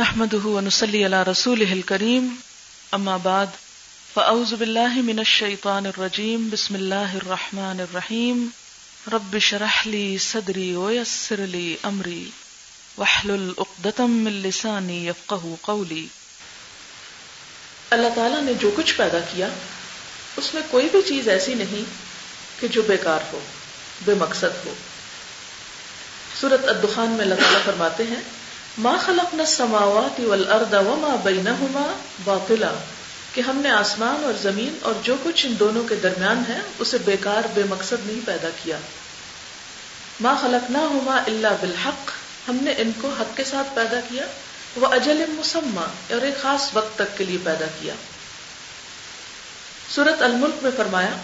نحمده ونصلي على رسوله الكريم. اما بعد فاعوذ بالله من الشيطان الرجيم. بسم الله الرحمن الرحيم. رب اشرح لي صدري ويسر لي امري واحلل عقدة من لساني يفقهوا قولي. اللہ تعالیٰ نے جو کچھ پیدا کیا، اس میں کوئی بھی چیز ایسی نہیں کہ جو بیکار ہو، بے مقصد ہو۔ سورت الدخان میں اللہ تعالیٰ فرماتے ہیں ما خلقنا السماوات والارض وما بینہما باطلا، کہ ہم نے آسمان اور زمین اور جو کچھ ان دونوں کے درمیان ہے، اسے بیکار، بے مقصد نہیں پیدا کیا۔ ما خلقناہما الا بالحق، ہم نے ان کو حق کے ساتھ پیدا کیا۔ وہ اجل مسمى اور ایک خاص وقت تک کے لیے پیدا کیا۔ سورت الملک میں فرمایا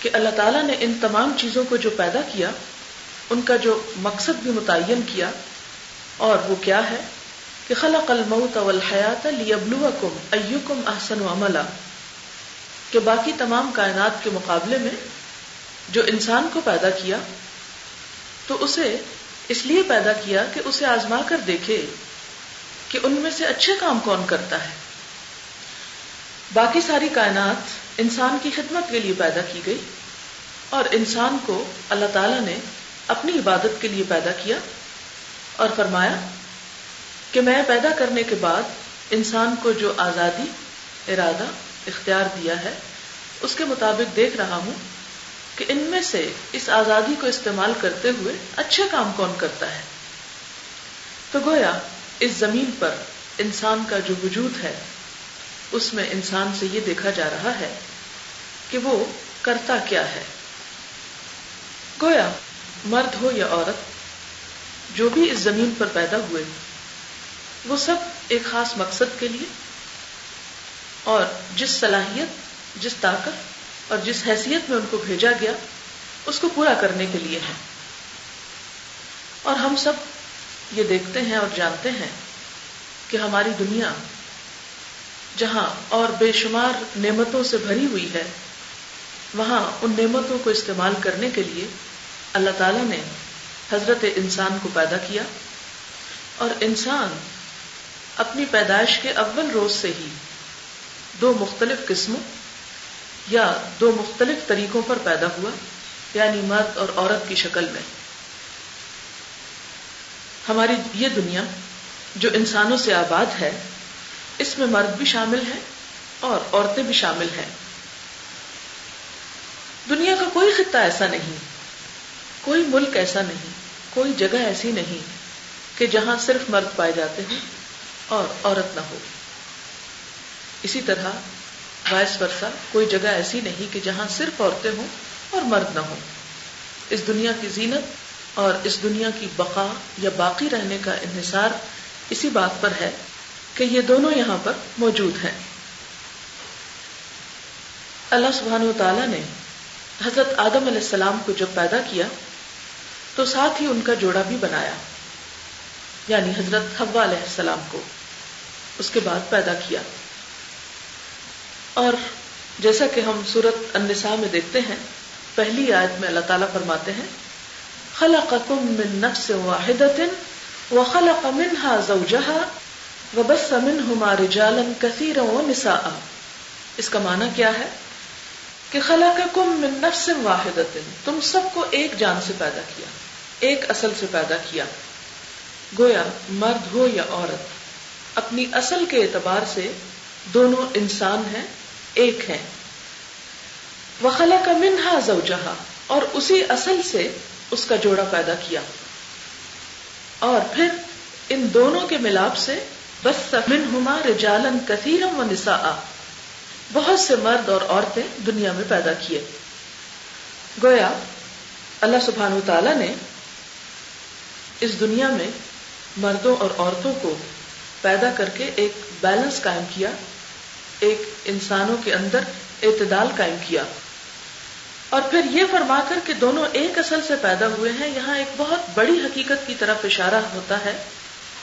کہ اللہ تعالیٰ نے ان تمام چیزوں کو جو پیدا کیا، ان کا جو مقصد بھی متعین کیا اور وہ کیا ہے کہ خلق الموت والحیات لیبلوکم ایکم احسن عملا، کہ باقی تمام کائنات کے مقابلے میں جو انسان کو پیدا کیا، تو اسے اس لیے پیدا کیا کہ اسے آزما کر دیکھے کہ ان میں سے اچھے کام کون کرتا ہے۔ باقی ساری کائنات انسان کی خدمت کے لیے پیدا کی گئی اور انسان کو اللہ تعالی نے اپنی عبادت کے لیے پیدا کیا۔ اور فرمایا کہ میں پیدا کرنے کے بعد انسان کو جو آزادی، ارادہ، اختیار دیا ہے، اس کے مطابق دیکھ رہا ہوں کہ ان میں سے اس آزادی کو استعمال کرتے ہوئے اچھے کام کون کرتا ہے۔ تو گویا اس زمین پر انسان کا جو وجود ہے، اس میں انسان سے یہ دیکھا جا رہا ہے کہ وہ کرتا کیا ہے۔ گویا مرد ہو یا عورت جو بھی اس زمین پر پیدا ہوئے، وہ سب ایک خاص مقصد کے لیے، اور جس صلاحیت، جس طاقت اور جس حیثیت میں ان کو بھیجا گیا، اس کو پورا کرنے کے لیے ہے۔ اور ہم سب یہ دیکھتے ہیں اور جانتے ہیں کہ ہماری دنیا جہاں اور بے شمار نعمتوں سے بھری ہوئی ہے، وہاں ان نعمتوں کو استعمال کرنے کے لیے اللہ تعالی نے حضرت انسان کو پیدا کیا اور انسان اپنی پیدائش کے اول روز سے ہی دو مختلف قسموں یا دو مختلف طریقوں پر پیدا ہوا یعنی مرد اور عورت کی شکل میں۔ ہماری یہ دنیا جو انسانوں سے آباد ہے، اس میں مرد بھی شامل ہے اور عورتیں بھی شامل ہیں۔ دنیا کا کوئی خطہ ایسا نہیں۔ کوئی ملک ایسا نہیں، کوئی جگہ ایسی نہیں کہ جہاں صرف مرد پائے جاتے ہیں اور عورت نہ ہو۔ اسی طرح وائس ورثہ کوئی جگہ ایسی نہیں کہ جہاں صرف عورتیں ہوں اور مرد نہ ہوں۔ اس دنیا کی زینت اور اس دنیا کی بقا یا باقی رہنے کا انحصار اسی بات پر ہے کہ یہ دونوں یہاں پر موجود ہیں۔ اللہ سبحانہ و تعالی نے حضرت آدم علیہ السلام کو جب پیدا کیا تو ساتھ ہی ان کا جوڑا بھی بنایا یعنی حضرت حوا علیہ السلام کو اس کے بعد پیدا کیا۔ اور جیسا کہ ہم سورت النساء میں دیکھتے ہیں، پہلی آیت میں اللہ تعالیٰ فرماتے ہیں، خلقکم من نفس واحدت وخلق منها زوجها وبث منهما رجالا كثيرا ونساء۔ اس کا معنی کیا ہے؟ کہ خلقکم من نفس واحدت تم سب کو ایک جان سے پیدا کیا۔ ایک اصل سے پیدا کیا۔ گویا مرد ہو یا عورت، اپنی اصل کے اعتبار سے دونوں انسان ہیں، ایک ہیں۔ وخلا کا منہا زوجہا اور اسی اصل سے اس کا جوڑا پیدا کیا۔ اور پھر ان دونوں کے ملاپ سے بس من ہما رجالن کثیرم و نسا بہت سے مرد اور عورتیں دنیا میں پیدا کیے۔ گویا اللہ سبحان تعالی نے اس دنیا میں مردوں اور عورتوں کو پیدا کر کے ایک بیلنس قائم کیا، ایک انسانوں کے اندر اعتدال قائم کیا۔ اور پھر یہ فرما کر کہ دونوں ایک اصل سے پیدا ہوئے ہیں، یہاں ایک بہت بڑی حقیقت کی طرف اشارہ ہوتا ہے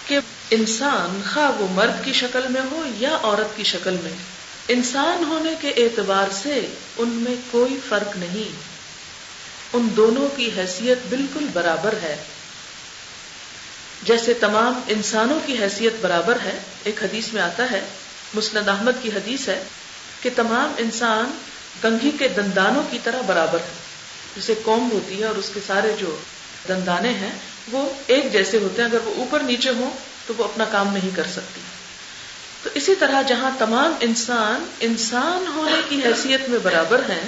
کہ انسان خواہ وہ مرد کی شکل میں ہو یا عورت کی شکل میں، انسان ہونے کے اعتبار سے ان میں کوئی فرق نہیں۔ ان دونوں کی حیثیت بالکل برابر ہے۔ جیسے تمام انسانوں کی حیثیت برابر ہے، ایک حدیث میں آتا ہے، مسند احمد کی حدیث ہے کہ تمام انسان کنگھی کے دندانوں کی طرح برابر ہے جسے قوم ہوتی ہے اور اس کے سارے جو دندانے ہیں، وہ ایک جیسے ہوتے ہیں۔ اگر وہ اوپر نیچے ہوں تو وہ اپنا کام نہیں کر سکتی۔ تو اسی طرح جہاں تمام انسان انسان ہونے کی حیثیت میں برابر ہیں،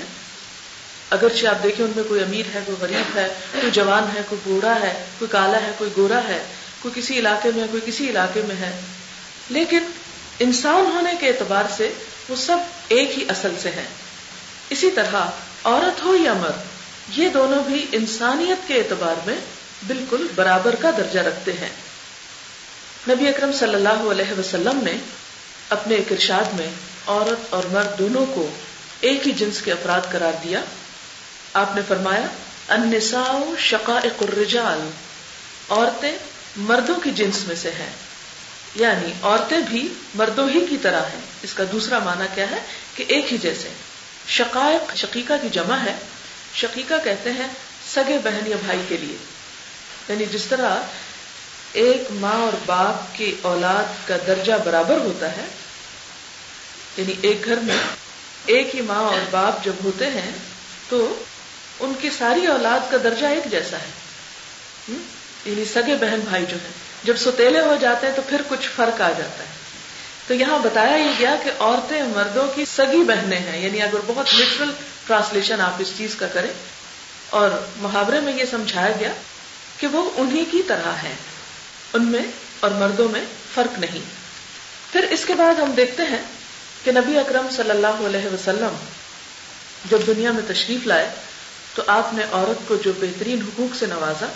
اگرچہ آپ دیکھیں ان میں کوئی امیر ہے، کوئی غریب ہے، کوئی جوان ہے، کوئی بوڑھا ہے، کوئی کالا ہے، کوئی گورا ہے کوئی کسی علاقے میں ہے، کوئی کسی علاقے میں ہے۔ لیکن انسان ہونے کے اعتبار سے وہ سب ایک ہی اصل سے ہیں۔ اسی طرح عورت ہو یا مرد، یہ دونوں بھی انسانیت کے اعتبار میں بالکل برابر کا درجہ رکھتے ہیں۔ نبی اکرم صلی اللہ علیہ وسلم نے اپنے ایک ارشاد میں عورت اور مرد دونوں کو ایک ہی جنس کے افراد قرار دیا۔ آپ نے فرمایا، النساء شقائق الرجال، عورتیں مردوں کی جنس میں سے ہیں یعنی عورتیں بھی مردوں ہی کی طرح ہیں۔ اس کا دوسرا معنی کیا ہے؟ کہ ایک ہی جیسے۔ شقائق شقیقہ کی جمع ہے۔ شقیقہ کہتے ہیں سگے بہن یا بھائی کے لیے۔ یعنی جس طرح ایک ماں اور باپ کی اولاد کا درجہ برابر ہوتا ہے یعنی ایک گھر میں ایک ہی ماں اور باپ جب ہوتے ہیں، تو ان کی ساری اولاد کا درجہ ایک جیسا ہے۔ یعنی سگے بہن بھائی جو ہیں، جب ستیلے ہو جاتے ہیں تو پھر کچھ فرق آ جاتا ہے۔ تو یہاں بتایا یہ گیا کہ عورتیں مردوں کی سگی بہنیں ہیں یعنی اگر بہت لٹرل ٹرانسلیشن آپ اس چیز کا کریں، اور محاورے میں یہ سمجھایا گیا کہ وہ انہی کی طرح ہیں۔ ان میں اور مردوں میں فرق نہیں۔ پھر اس کے بعد ہم دیکھتے ہیں کہ نبی اکرم صلی اللہ علیہ وسلم جب دنیا میں تشریف لائے تو آپ نے عورت کو جو بہترین حقوق سے نوازا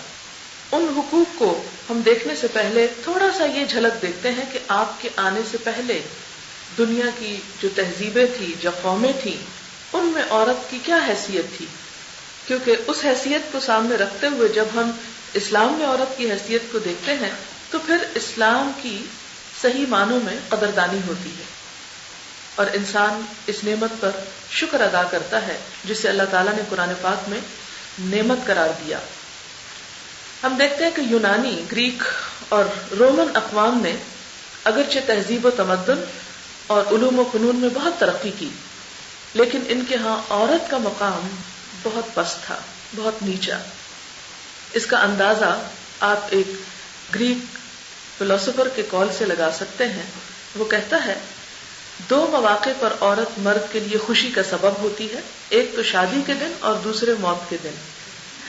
ان حقوق کو ہم دیکھنے سے پہلے تھوڑا سا یہ جھلک دیکھتے ہیں کہ آپ کے آنے سے پہلے دنیا کی جو تہذیبیں تھی، جو قومیں تھیں، ان میں عورت کی کیا حیثیت تھی؟ کیونکہ اس حیثیت کو سامنے رکھتے ہوئے جب ہم اسلام میں عورت کی حیثیت کو دیکھتے ہیں، تو پھر اسلام کی صحیح معنوں میں قدردانی ہوتی ہے۔ اور انسان اس نعمت پر شکر ادا کرتا ہے، جسے اللہ تعالیٰ نے قرآن پاک میں نعمت قرار دیا۔ ہم دیکھتے ہیں کہ یونانی، گریک اور رومن اقوام نے اگرچہ تہذیب و تمدن اور علوم و فنون میں بہت ترقی کی، لیکن ان کے ہاں عورت کا مقام بہت پست تھا، بہت نیچا۔ اس کا اندازہ آپ ایک گریک فلاسفر کے کال سے لگا سکتے ہیں۔ وہ کہتا ہے، دو مواقع پر عورت مرد کے لیے خوشی کا سبب ہوتی ہے، ایک تو شادی کے دن اور دوسرے موت کے دن۔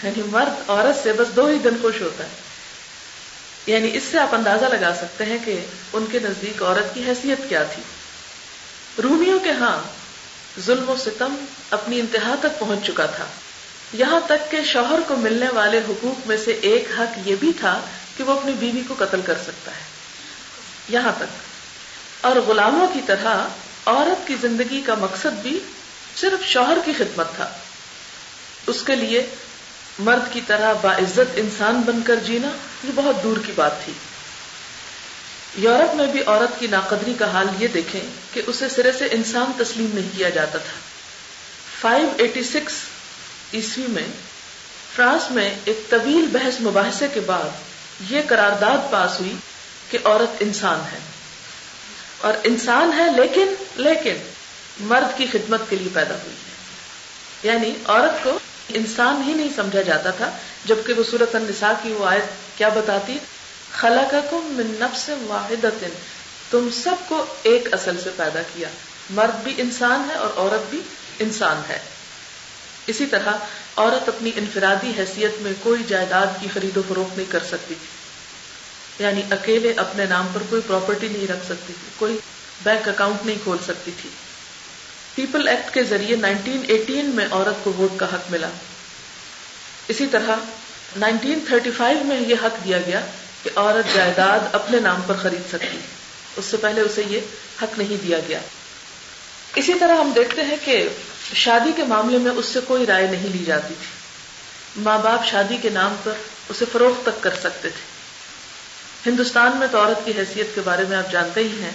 یعنی مرد عورت سے بس دو ہی دن خوش ہوتا ہے۔ یعنی اس سے آپ اندازہ لگا سکتے ہیں کہ ان کے نزدیک عورت کی حیثیت کیا تھی۔ رومیوں کے ہاں ظلم و ستم اپنی انتہا تک پہنچ چکا تھا۔ یہاں تک کہ شوہر کو ملنے والے حقوق میں سے ایک حق یہ بھی تھا کہ وہ اپنی بیوی کو قتل کر سکتا ہے۔ یہاں تک۔ اور غلاموں کی طرح عورت کی زندگی کا مقصد بھی صرف شوہر کی خدمت تھا۔ اس کے لیے مرد کی طرح باعزت انسان بن کر جینا یہ بہت دور کی بات تھی۔ یورپ میں بھی عورت کی ناقدری کا حال یہ دیکھیں کہ اسے سرے سے انسان تسلیم نہیں کیا جاتا تھا۔ فائیو ایٹی سکس عیسوی میں فرانس میں ایک طویل بحث مباحثے کے بعد یہ قرارداد پاس ہوئی کہ عورت انسان ہے۔ اور انسان ہے لیکن لیکن مرد کی خدمت کے لیے پیدا ہوئی ہے۔ یعنی عورت کو انسان ہی نہیں سمجھا جاتا تھا، جبکہ وہ صورت النساء کی وہ آیت کیا بتاتی؟ خلقکم من نفس واحدت تم سب کو ایک اصل سے پیدا کیا۔ مرد بھی انسان ہے اور عورت بھی انسان ہے۔ اسی طرح عورت اپنی انفرادی حیثیت میں کوئی جائیداد کی خرید و فروخت نہیں کر سکتی۔ یعنی اکیلے اپنے نام پر کوئی پراپرٹی نہیں رکھ سکتی تھی کوئی بینک اکاؤنٹ نہیں کھول سکتی تھی۔ پیپل ایکٹ کے ذریعے 1918 میں عورت کو ووٹ کا حق ملا۔ اسی طرح 1935 میں یہ حق دیا گیا کہ عورت جائیداد اپنے نام پر خرید سکتی۔ اس سے پہلے اسے یہ حق نہیں دیا گیا۔ اسی طرح ہم دیکھتے ہیں کہ شادی کے معاملے میں اس سے کوئی رائے نہیں لی جاتی تھی۔ ماں باپ شادی کے نام پر اسے فروخت تک کر سکتے تھے۔ ہندوستان میں تو عورت کی حیثیت کے بارے میں آپ جانتے ہی ہیں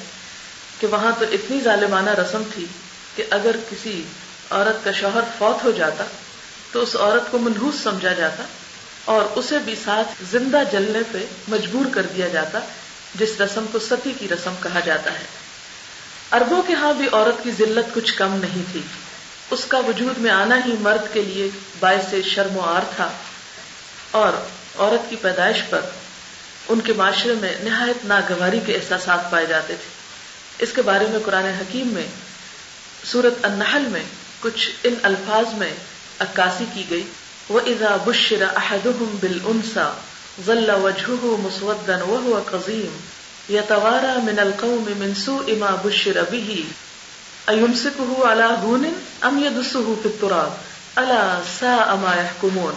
کہ وہاں تو اتنی ظالمانہ رسم تھی کہ اگر کسی عورت کا شوہر فوت ہو جاتا تو اس عورت کو منحوس سمجھا جاتا اور اسے بھی ساتھ زندہ جلنے پہ مجبور کر دیا جاتا، جس رسم کو ستی کی رسم کہا جاتا ہے۔ اربوں کے ہاں بھی عورت کی ذلت کچھ کم نہیں تھی۔ اس کا وجود میں آنا ہی مرد کے لیے باعث شرم و آر تھا۔ اور عورت کی پیدائش پر ان کے معاشرے میں نہایت ناگواری کے احساسات پائے جاتے تھے۔ اس کے بارے میں قرآن حکیم میں سورت النحل میں کچھ ان الفاظ میں عکاسی کی گئی۔ وہ ادا بشر احدهم بالانسا ظل وجهه مسودا وهو قزيم يتوارى من القوم من سوء ما بشر به۔ ايمسكه على هون ام يدسه في التراب؟ الا ساء ما يحكمون۔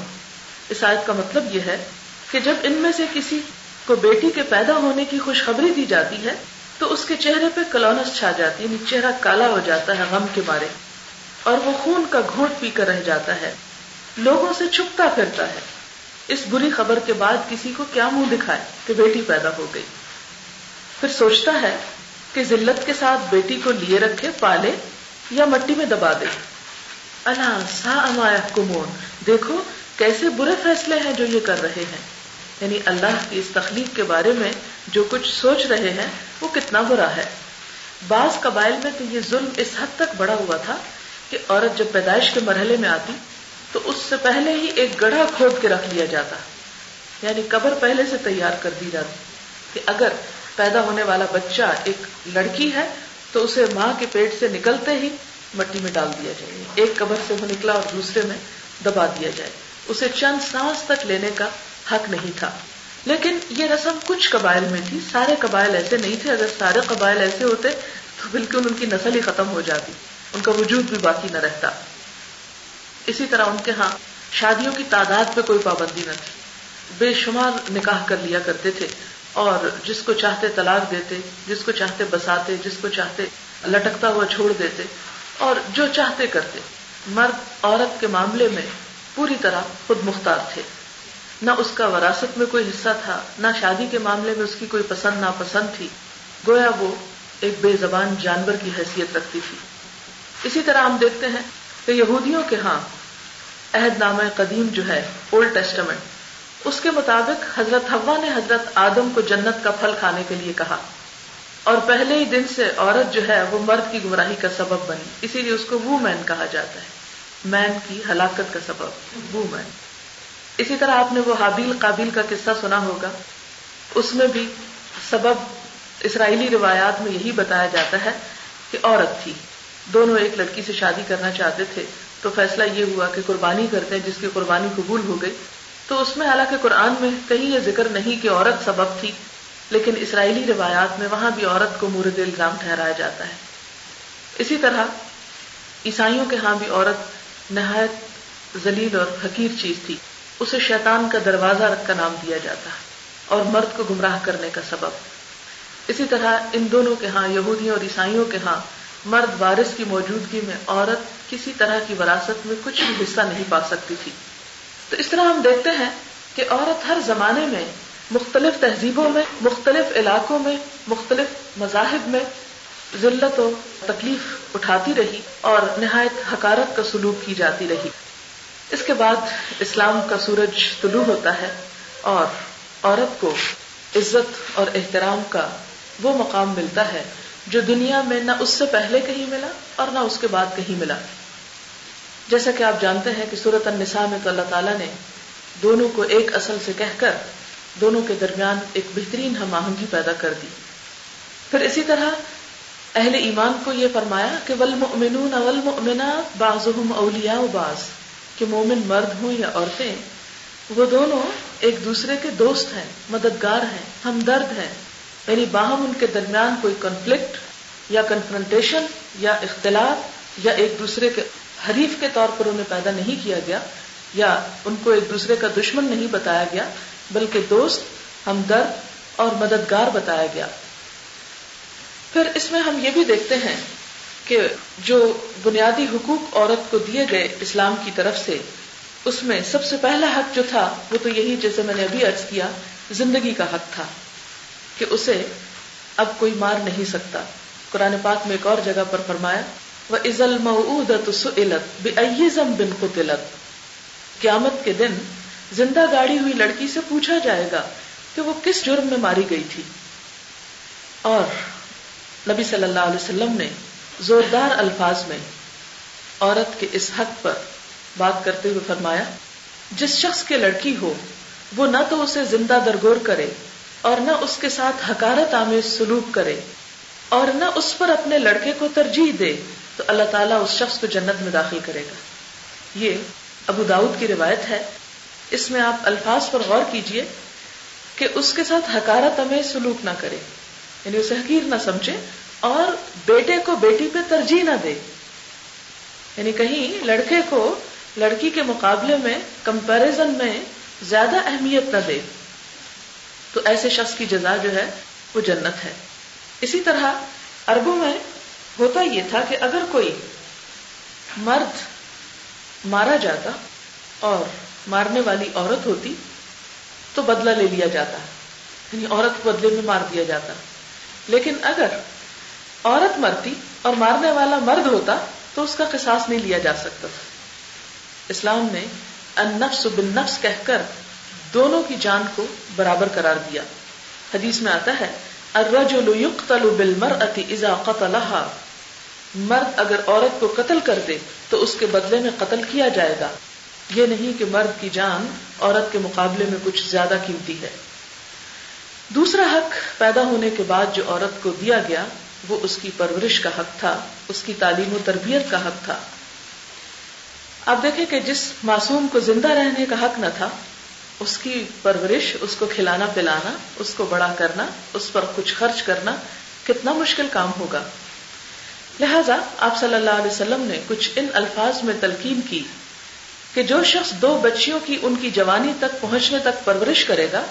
اس آیت کا مطلب یہ ہے کہ جب ان میں سے کسی کو بیٹی کے پیدا ہونے کی خوشخبری دی جاتی ہے تو اس کے چہرے پہ کلونس چھا جاتی یعنی چہرہ کالا ہو جاتا ہے غم کے مارے اور وہ خون کا گھونٹ پی کر رہ جاتا ہے۔ لوگوں سے چھپتا پھرتا ہے۔ اس بری خبر کے بعد کسی کو کیا منہ دکھائے کہ بیٹی پیدا ہو گئی۔ پھر سوچتا ہے کہ ذلت کے ساتھ بیٹی کو لیے رکھے، پالے یا مٹی میں دبا دے۔ اللہ سا امایا کمون دیکھو کیسے برے فیصلے ہیں جو یہ کر رہے ہیں۔ یعنی اللہ کی اس تخلیق کے بارے میں جو کچھ سوچ رہے ہیں، وہ کتنا برا ہے۔ بعض قبائل میں تو یہ ظلم اس حد تک بڑا ہوا تھا کہ عورت جب پیدائش کے مرحلے میں آتی، تو اس سے پہلے ہی ایک گڑھا کھود کے رکھ لیا جاتا۔ یعنی قبر پہلے سے تیار کر دی جاتی کہ اگر پیدا ہونے والا بچہ ایک لڑکی ہے، تو اسے ماں کے پیٹ سے نکلتے ہی مٹی میں ڈال دیا جائے۔ ایک قبر سے وہ نکلا اور دوسرے میں دبا دیا جائے۔ اسے چند سانس تک لینے کا حق نہیں تھا۔ لیکن یہ رسم کچھ قبائل میں تھی، سارے قبائل ایسے نہیں تھے۔ اگر سارے قبائل ایسے ہوتے تو بالکل ان کی نسل ہی ختم ہو جاتی، ان کا وجود بھی باقی نہ رہتا۔ اسی طرح ان کے ہاں شادیوں کی تعداد پہ کوئی پابندی نہ تھی۔ بے شمار نکاح کر لیا کرتے تھے اور جس کو چاہتے طلاق دیتے، جس کو چاہتے بساتے، جس کو چاہتے لٹکتا ہوا چھوڑ دیتے اور جو چاہتے کرتے۔ مرد، عورت کے معاملے میں پوری طرح خود مختار تھے۔ نہ اس کا وراثت میں کوئی حصہ تھا، نہ شادی کے معاملے میں اس کی کوئی پسند ناپسند تھی۔ گویا وہ ایک بے زبان جانور کی حیثیت رکھتی تھی۔ اسی طرح ہم دیکھتے ہیں کہ یہودیوں کے ہاں عہد نامہ قدیم جو ہے اولڈ ٹیسٹمنٹ اس کے مطابق حضرت ہوا نے حضرت آدم کو جنت کا پھل کھانے کے لیے کہا۔ اور پہلے ہی دن سے عورت جو ہے، وہ مرد کی گمراہی کا سبب بنی۔ اسی لیے اس کو وو مین کہا جاتا ہے۔ مین کی ہلاکت کا سبب وو مین اسی طرح آپ نے وہ حابیل قابیل کا قصہ سنا ہوگا۔ اس میں بھی سبب اسرائیلی روایات میں یہی بتایا جاتا ہے کہ عورت تھی۔ دونوں ایک لڑکی سے شادی کرنا چاہتے تھے۔ تو فیصلہ یہ ہوا کہ قربانی کرتے ہیں، جس کی قربانی قبول ہو گئی۔ تو اس میں حالانکہ قرآن میں کہیں یہ ذکر نہیں کہ عورت سبب تھی، لیکن اسرائیلی روایات میں وہاں بھی عورت کو مورد الزام ٹھہرایا جاتا ہے۔ اسی طرح عیسائیوں کے ہاں بھی عورت نہایت ذلیل اور حقیر چیز تھی۔ اسے شیطان کا دروازہ رکھ کا نام دیا جاتا ہے اور مرد کو گمراہ کرنے کا سبب۔ اسی طرح ان دونوں کے ہاں یہودیوں اور عیسائیوں کے ہاں مرد وارث کی موجودگی میں عورت کسی طرح کی وراثت میں کچھ بھی حصہ نہیں پا سکتی تھی۔ تو اس طرح ہم دیکھتے ہیں کہ عورت ہر زمانے میں مختلف تہذیبوں میں، مختلف علاقوں میں، مختلف مذاہب میں ذلت و تکلیف اٹھاتی رہی اور نہایت حکارت کا سلوک کی جاتی رہی۔ اس کے بعد اسلام کا سورج طلوع ہوتا ہے اور عورت کو عزت اور احترام کا وہ مقام ملتا ہے جو دنیا میں نہ اس سے پہلے کہیں ملا اور نہ اس کے بعد کہیں ملا۔ جیسا کہ آپ جانتے ہیں کہ سورت النساء میں تو اللہ تعالیٰ نے دونوں کو ایک اصل سے کہہ کر دونوں کے درمیان ایک بہترین ہم آہنگی پیدا کر دی۔ پھر اسی طرح اہل ایمان کو یہ فرمایا کہ والمؤمنون والمؤمنات بعضهم اولیاء بعض۔ کہ مومن مرد ہوں یا عورتیں، وہ دونوں ایک دوسرے کے دوست ہیں، مددگار ہیں، ہمدرد ہیں۔ یعنی باہم ان کے درمیان کوئی کنفلکٹ یا کنفرنٹیشن یا اختلاف یا ایک دوسرے کے حریف کے طور پر انہیں پیدا نہیں کیا گیا یا ان کو ایک دوسرے کا دشمن نہیں بتایا گیا، بلکہ دوست، ہمدرد اور مددگار بتایا گیا۔ پھر اس میں ہم یہ بھی دیکھتے ہیں کہ جو بنیادی حقوق عورت کو دیے گئے اسلام کی طرف سے، اس میں سب سے پہلا حق جو تھا، وہ تو یہی جیسے میں نے ابھی ارض کیا، زندگی کا حق تھا کہ اسے اب کوئی مار نہیں سکتا۔ قرآن پاک میں ایک اور جگہ پر فرمایا وہ عزل مؤدت سلت بے بن قطلت قیامت کے دن زندہ گاڑی ہوئی لڑکی سے پوچھا جائے گا کہ وہ کس جرم میں ماری گئی تھی۔ اور نبی صلی اللہ علیہ وسلم نے زوردار الفاظ میں عورت کے اس حق پر بات کرتے ہوئے فرمایا، جس شخص کے لڑکی ہو، وہ نہ تو اسے زندہ درگور کرے اور نہ اس کے ساتھ حکارت آمیز سلوک کرے اور نہ اس پر اپنے لڑکے کو ترجیح دے تو اللہ تعالیٰ اس شخص کو جنت میں داخل کرے گا۔ یہ ابو داود کی روایت ہے۔ اس میں آپ الفاظ پر غور کیجیے کہ اس کے ساتھ حکارت امیز سلوک نہ کرے یعنی اسے حقیر نہ سمجھے اور بیٹے کو بیٹی پہ ترجیح نہ دے۔ یعنی کہیں لڑکے کو لڑکی کے مقابلے میں کمپیرزن میں زیادہ اہمیت نہ دے۔ تو ایسے شخص کی جزا جو ہے وہ جنت ہے۔ اسی طرح اربوں میں ہوتا یہ تھا کہ اگر کوئی مرد مارا جاتا اور مارنے والی عورت ہوتی تو بدلہ لے لیا جاتا۔ یعنی عورت کو بدلے میں مار دیا جاتا۔ لیکن اگر عورت مرتی اور مارنے والا مرد ہوتا تو اس کا قصاص نہیں لیا جا سکتا تھا۔ اسلام نے النفس بالنفس کہہ کر دونوں کی جان کو برابر قرار دیا۔ حدیث میں آتا ہے، الرجل يقتل بالمرأة اذا قتلها۔ مرد اگر عورت کو قتل کر دے تو اس کے بدلے میں قتل کیا جائے گا۔ یہ نہیں کہ مرد کی جان عورت کے مقابلے میں کچھ زیادہ قیمتی ہے۔ دوسرا حق پیدا ہونے کے بعد جو عورت کو دیا گیا وہ اس کی پرورش کا حق تھا، اس کی تعلیم و تربیت کا حق تھا۔ آپ دیکھیں کہ جس معصوم کو زندہ رہنے کا حق نہ تھا، اس کی پرورش، اس کو کھلانا، پلانا، اس کو بڑا کرنا، اس پر کچھ خرچ کرنا کتنا مشکل کام ہوگا۔ لہذا آپ صلی اللہ علیہ وسلم نے کچھ ان الفاظ میں تلقین کی کہ جو شخص دو بچیوں کی ان کی جوانی تک پہنچنے تک پرورش کرے گا،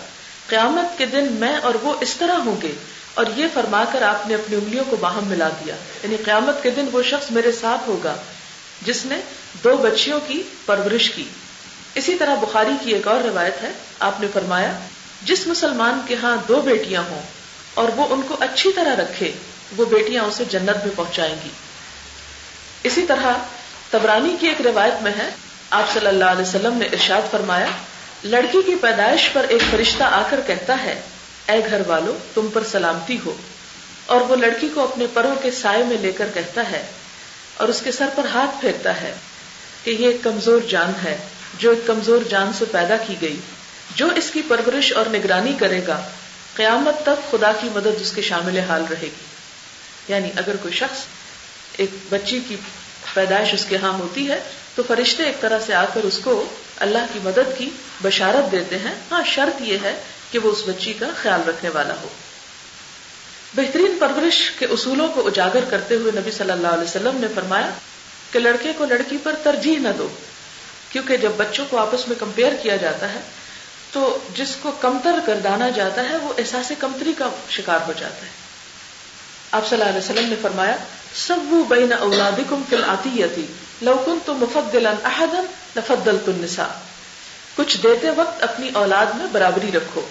قیامت کے دن میں اور وہ اس طرح ہوں گے اور یہ فرما کر آپ نے اپنی انگلیوں کو باہم ملا دیا۔ یعنی قیامت کے دن وہ شخص میرے ساتھ ہوگا جس نے دو بچیوں کی پرورش کی۔ اسی طرح بخاری کی ایک اور روایت ہے۔ آپ نے فرمایا، جس مسلمان کے ہاں دو بیٹیاں ہوں اور وہ ان کو اچھی طرح رکھے، وہ بیٹیاں اسے جنت میں پہنچائیں گی۔ اسی طرح تبرانی کی ایک روایت میں ہے۔ آپ صلی اللہ علیہ وسلم نے ارشاد فرمایا، لڑکی کی پیدائش پر ایک فرشتہ آ کر کہتا ہے اے گھر والو، تم پر سلامتی ہو۔ اور وہ لڑکی کو اپنے پروں کے سائے میں لے کر کہتا ہے اور اس کے سر پر ہاتھ پھیرتا ہے کہ یہ ایک کمزور جان ہے، جو ایک کمزور جان سے پیدا کی گئی۔ جو اس کی پرورش اور نگرانی کرے گا، قیامت تک خدا کی مدد اس کے شامل حال رہے گی۔ یعنی اگر کوئی شخص ایک بچی کی پیدائش اس کے ہاں ہوتی ہے، تو فرشتے ایک طرح سے آ کر اس کو اللہ کی مدد کی بشارت دیتے ہیں۔ ہاں شرط یہ ہے کہ وہ اس بچی کا خیال رکھنے والا ہو۔ بہترین پرورش کے اصولوں کو اجاگر کرتے ہوئے نبی صلی اللہ علیہ وسلم نے فرمایا کہ لڑکے کو لڑکی پر ترجیح نہ دو، کیونکہ جب بچوں کو آپس میں کمپیئر کیا جاتا ہے تو جس کو کمتر گردانا جاتا ہے وہ احساس کمتری کا شکار ہو جاتا ہے۔ آپ صلی اللہ علیہ وسلم نے فرمایا سب وہ بین اولادکم فی العطیتی، لو کنت مفضلا احدا لفضلت النساء۔ کچھ دیتے وقت اپنی اولاد میں برابری رکھو۔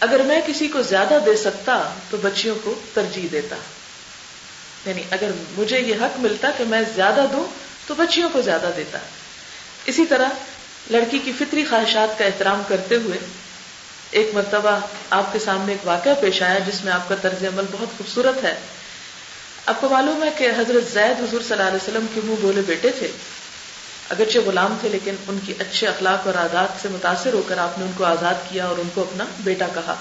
اگر میں کسی کو زیادہ دے سکتا تو بچیوں کو ترجیح دیتا۔ یعنی اگر مجھے یہ حق ملتا کہ میں زیادہ دوں تو بچیوں کو زیادہ دیتا۔ اسی طرح لڑکی کی فطری خواہشات کا احترام کرتے ہوئے ایک مرتبہ آپ کے سامنے ایک واقعہ پیش آیا جس میں آپ کا طرز عمل بہت خوبصورت ہے۔ آپ کو معلوم ہے کہ حضرت زید حضور صلی اللہ علیہ وسلم کے منہ بولے بیٹے تھے۔ اگرچہ غلام تھے لیکن ان کی اچھے اخلاق اور عادات سے متاثر ہو کر آپ نے ان کو آزاد کیا اور ان کو اپنا بیٹا کہا۔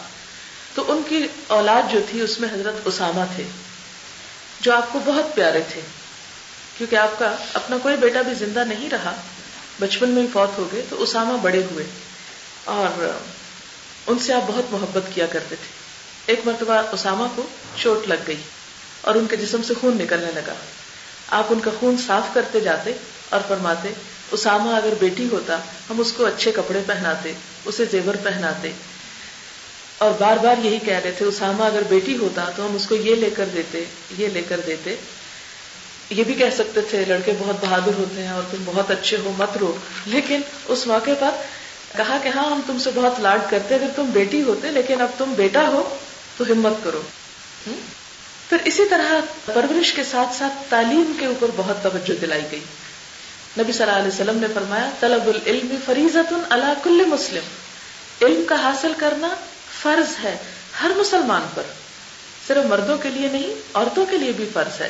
تو ان کی اولاد جو تھی، اس میں حضرت اسامہ تھے، جو آپ کو بہت پیارے تھے۔ کیونکہ آپ کا اپنا کوئی بیٹا بھی زندہ نہیں رہا، بچپن میں ہی فوت ہو گئے تو اسامہ بڑے ہوئے۔ اور ان سے آپ بہت محبت کیا کرتے تھے۔ ایک مرتبہ اسامہ کو چوٹ لگ گئی اور ان کے جسم سے خون نکلنے لگا۔ آپ ان کا خون صاف کرتے جاتے اور فرماتے، اسامہ اگر بیٹی ہوتا، ہم اس کو اچھے کپڑے پہناتے، اسے زیور پہناتے. اور بار بار یہی کہہ رہے تھے، اسامہ اگر بیٹی ہوتا تو ہم اس کو یہ لے کر دیتے، یہ لے کر دیتے. یہ بھی کہہ سکتے تھے، لڑکے بہت بہادر ہوتے ہیں اور تم بہت اچھے ہو، مت رو. لیکن اس موقع پر کہا کہ ہاں ہم تم سے بہت لاڈ کرتے اگر تم بیٹی ہوتے، لیکن اب تم بیٹا ہو تو ہمت کرو۔ پھر اسی طرح پرورش کے ساتھ ساتھ تعلیم کے اوپر بہت توجہ دلائی گئی۔ نبی صلی اللہ علیہ وسلم نے فرمایا، طلب العلم فریضت اللہ کل مسلم۔ علم کا حاصل کرنا فرض ہے ہر مسلمان پر۔ صرف مردوں کے لیے نہیں، عورتوں کے لیے بھی فرض ہے۔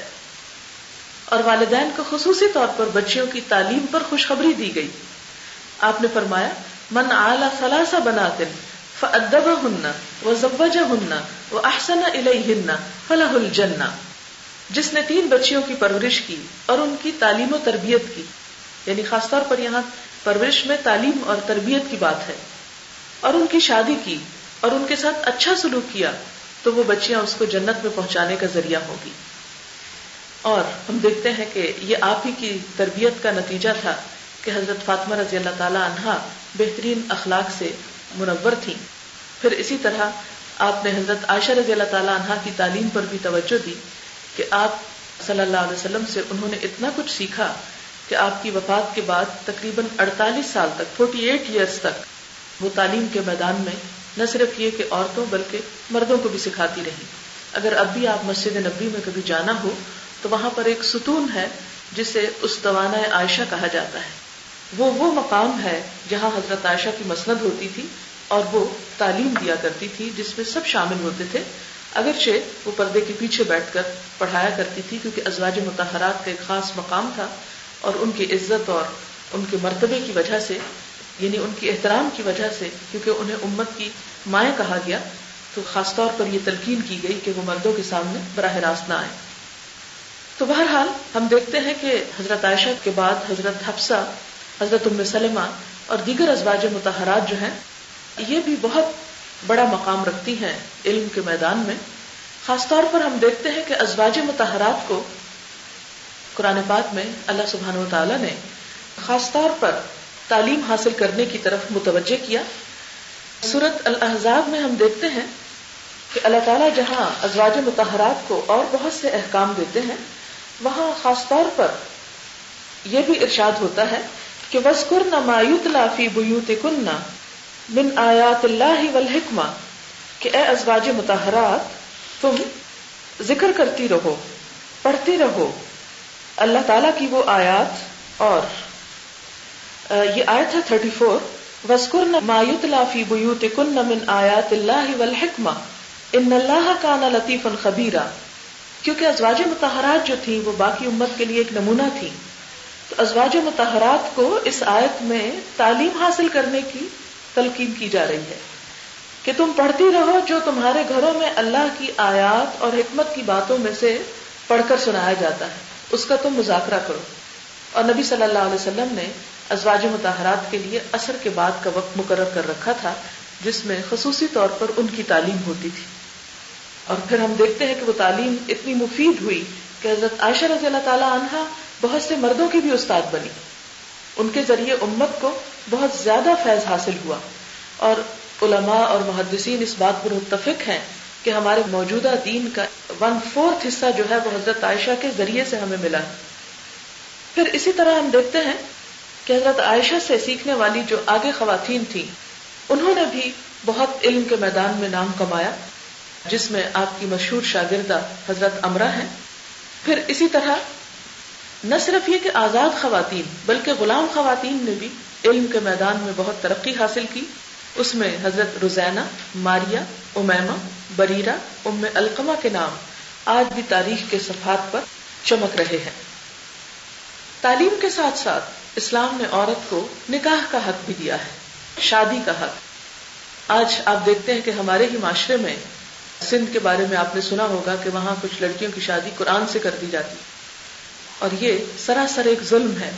اور والدین کو خصوصی طور پر بچیوں کی تعلیم پر خوشخبری دی گئی۔ آپ نے فرمایا، من اعلی فلاسا بنا دن فدب ہننا وہ ضبج ہننا فلاح جس نے تین بچیوں کی پرورش کی اور ان کی تعلیم و تربیت کی۔ یعنی خاص طور پر یہاں پرورش میں تعلیم اور تربیت کی بات ہے۔ اور ان کی شادی کی اور ان کے ساتھ اچھا سلوک کیا تو وہ بچیاں اس کو جنت میں پہنچانے کا ذریعہ ہوگی۔ اور ہم دیکھتے ہیں کہ یہ آپ ہی کی تربیت کا نتیجہ تھا کہ حضرت فاطمہ رضی اللہ تعالی عنہا بہترین اخلاق سے منور تھی۔ پھر اسی طرح آپ نے حضرت عائشہ رضی اللہ تعالی عنہا کی تعلیم پر بھی توجہ دی کہ آپ صلی اللہ علیہ وسلم سے انہوں نے اتنا کچھ سیکھا کہ آپ کی وفات کے بعد تقریباً اڑتالیس سال تک فورٹی ایٹ ایئرس تک وہ تعلیم کے میدان میں نہ صرف یہ کہ عورتوں بلکہ مردوں کو بھی سکھاتی رہی۔ اگر اب بھی آپ مسجد نبی میں کبھی جانا ہو، تو وہاں پر ایک ستون ہے جسے اس عائشہ کہا جاتا ہے۔ وہ وہ مقام ہے جہاں حضرت عائشہ کی مسند ہوتی تھی اور وہ تعلیم دیا کرتی تھی جس میں سب شامل ہوتے تھے۔ اگرچہ وہ پردے کے پیچھے بیٹھ کر پڑھایا کرتی تھی، کیونکہ ازواج متحرات کا ایک خاص مقام تھا اور ان کی عزت اور ان کے مرتبے کی وجہ سے یعنی ان کی احترام کی وجہ سے، کیونکہ انہیں امت کی مائیں کہا گیا، تو خاص طور پر یہ تلقین کی گئی کہ وہ مردوں کے سامنے براہ راست نہ آئے تو بہرحال ہم دیکھتے ہیں کہ حضرت عائشہ کے بعد حضرت حفصہ، حضرت ام سلمہ اور دیگر ازواج متحرات جو ہیں، یہ بھی بہت بڑا مقام رکھتی ہیں علم کے میدان میں۔ خاص طور پر ہم دیکھتے ہیں کہ ازواج متحرات کو قرآن پاک میں اللہ سبحانہ و تعالیٰ نے خاص طور پر تعلیم حاصل کرنے کی طرف متوجہ کیا۔ صورت الحضاب میں ہم دیکھتے ہیں کہ اللہ تعالیٰ جہاں ازواج متحرات کو اور بہت سے احکام دیتے ہیں، وہاں خاص طور پر یہ بھی ارشاد ہوتا ہے کہ وسکر نہ مایوت لافی بوت کنہ من آیات اللہ والحکمہ کہ اے ازواج متحرات تم ذکر کرتی رہو، پڑھتی رہو اللہ تعالیٰ کی وہ آیات اور یہ آیت ہے تھرٹی فور وسکر مایوت لافی بوت کن من آیات اللہ والحکمہ ان اللہ کا نہ لطیف الخبیرہ کیونکہ ازواج متحرات جو تھی وہ باقی امت کے لیے ایک نمونہ تھی تو ازواج متحرات کو اس آیت میں تعلیم حاصل کرنے کی تلقین کی جا رہی ہے۔ کہ تم پڑھتی رہو جو تمہارے گھروں میں اللہ کی آیات اور حکمت کی باتوں میں سے پڑھ کر سنایا جاتا ہے۔ اس کا تم مذاکرہ کرو۔ اور نبی صلی اللہ علیہ وسلم نے ازواج متحرات کے لیے اثر کے بعد کا وقت مقرر کر رکھا تھا، جس میں خصوصی طور پر ان کی تعلیم ہوتی تھی۔ اور پھر ہم دیکھتے ہیں کہ وہ تعلیم اتنی مفید ہوئی کہ حضرت عائشہ رضی اللہ تعالی عنہا بہت سے مردوں کی بھی استاد بنی۔ ان کے ذریعے امت کو بہت زیادہ فیض حاصل ہوا۔ اور علماء اور محدثین اس بات پر متفق ہیں کہ ہمارے موجودہ دین کا ون فورتھ حصہ جو ہے وہ حضرت عائشہ کے ذریعے سے ہمیں ملا۔ پھر اسی طرح ہم دیکھتے ہیں کہ حضرت عائشہ سے سیکھنے والی جو آگے خواتین تھی انہوں نے بھی بہت علم کے میدان میں نام کمایا، جس میں آپ کی مشہور شاگردہ حضرت امرا ہیں۔ پھر اسی طرح نہ صرف یہ کہ آزاد خواتین، بلکہ غلام خواتین نے بھی علم کے میدان میں بہت ترقی حاصل کی۔ اس میں حضرت روزینہ ماریا امیما بریرا ام القمہ کے نام آج بھی تاریخ کے صفحات پر چمک رہے ہیں۔ تعلیم کے ساتھ ساتھ اسلام نے عورت کو نکاح کا حق بھی دیا ہے، شادی کا حق۔ آج آپ دیکھتے ہیں کہ ہمارے ہی معاشرے میں سندھ کے بارے میں آپ نے سنا ہوگا کہ وہاں کچھ لڑکیوں کی شادی قرآن سے کر دی جاتی۔ اور یہ سراسر ایک ظلم ہے۔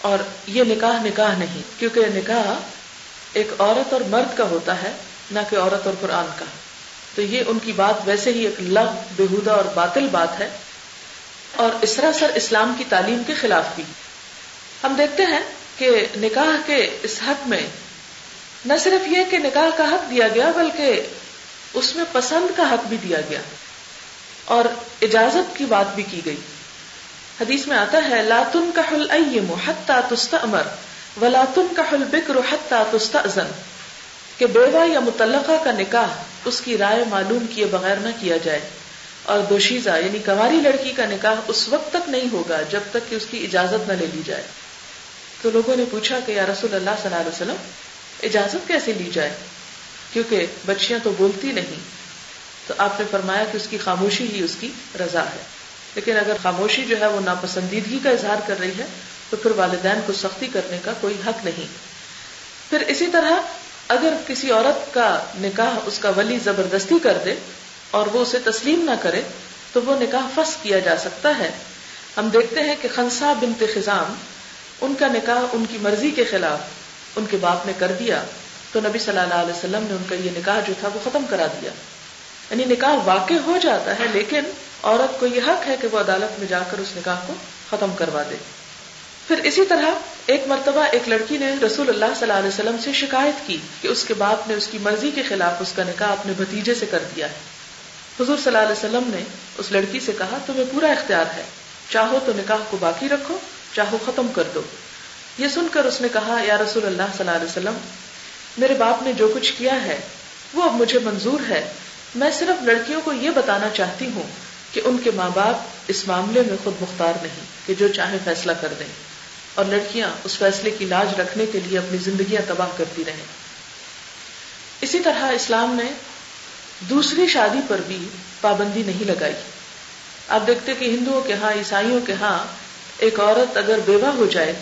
اور یہ نکاح نکاح نہیں، کیونکہ نکاح ایک عورت اور مرد کا ہوتا ہے۔ نہ کہ عورت اور قرآن کا۔ تو یہ ان کی بات ویسے ہی ایک لغ بےحدہ اور باطل بات ہے۔ اور اس طرح سر اسلام کی تعلیم کے خلاف بھی۔ ہم دیکھتے ہیں کہ نکاح کے اس حق میں نہ صرف یہ کہ نکاح کا حق دیا گیا، بلکہ اس میں پسند کا حق بھی دیا گیا۔ اور اجازت کی بات بھی کی گئی۔ حدیث میں آتا ہے لاتن کا حل حتى تستأمر ولاتن کا حل بکر حتى تستأذن۔ کہ بیوہ یا متعلقہ کا نکاح اس کی رائے معلوم کیے بغیر نہ کیا جائے اور دوشیزہ یعنی کماری لڑکی کا نکاح اس وقت تک نہیں ہوگا جب تک کہ اس کی اجازت نہ لے لی جائے۔ تو لوگوں نے پوچھا کہ یا رسول اللہ صلی اللہ علیہ وسلم، اجازت کیسے لی جائے؟ کیونکہ بچیاں تو بولتی نہیں۔ تو آپ نے فرمایا کہ اس کی خاموشی ہی اس کی رضا ہے۔ لیکن اگر خاموشی جو ہے وہ ناپسندیدگی کا اظہار کر رہی ہے، تو پھر والدین کو سختی کرنے کا کوئی حق نہیں۔ پھر اسی طرح اگر کسی عورت کا نکاح اس کا ولی زبردستی کر دے اور وہ اسے تسلیم نہ کرے، تو وہ نکاح فس کیا جا سکتا ہے۔ ہم دیکھتے ہیں کہ خنسا بنت خزام، ان کا نکاح ان کی مرضی کے خلاف ان کے باپ نے کر دیا۔ تو نبی صلی اللہ علیہ وسلم نے ان کا یہ نکاح جو تھا وہ ختم کرا دیا۔ یعنی نکاح واقع ہو جاتا ہے، لیکن عورت کو یہ حق ہے کہ وہ عدالت میں جا کر اس نکاح کو ختم کروا دے۔ پھر اسی طرح ایک مرتبہ ایک لڑکی نے رسول اللہ صلی اللہ علیہ وسلم سے شکایت کی کہ اس کے باپ نے اس کی مرضی کے خلاف اس کا نکاح اپنے بھتیجے سے کر دیا ہے۔ حضور صلی اللہ علیہ وسلم نے اس لڑکی سے کہا، تمہیں پورا اختیار ہے۔ چاہو تو نکاح کو باقی رکھو، چاہو ختم کر دو۔ یہ سن کر اس نے کہا، یا رسول اللہ صلی اللہ علیہ وسلم، میرے باپ نے جو کچھ کیا ہے، وہ اب مجھے منظور ہے۔ میں صرف لڑکیوں کو یہ بتانا چاہتی ہوں کہ ان کے ماں باپ اس معاملے میں خود مختار نہیں، کہ جو چاہے فیصلہ کر دیں۔ اور لڑکیاں اس فیصلے کی لاج رکھنے کے لیے اپنی زندگیاں تباہ کرتی رہیں۔ اسی طرح اسلام نے دوسری شادی پر بھی پابندی نہیں لگائی۔ آپ دیکھتے کہ ہندوؤں کے ہاں عیسائیوں کے ہاں ایک عورت اگر بیوہ ہو جائے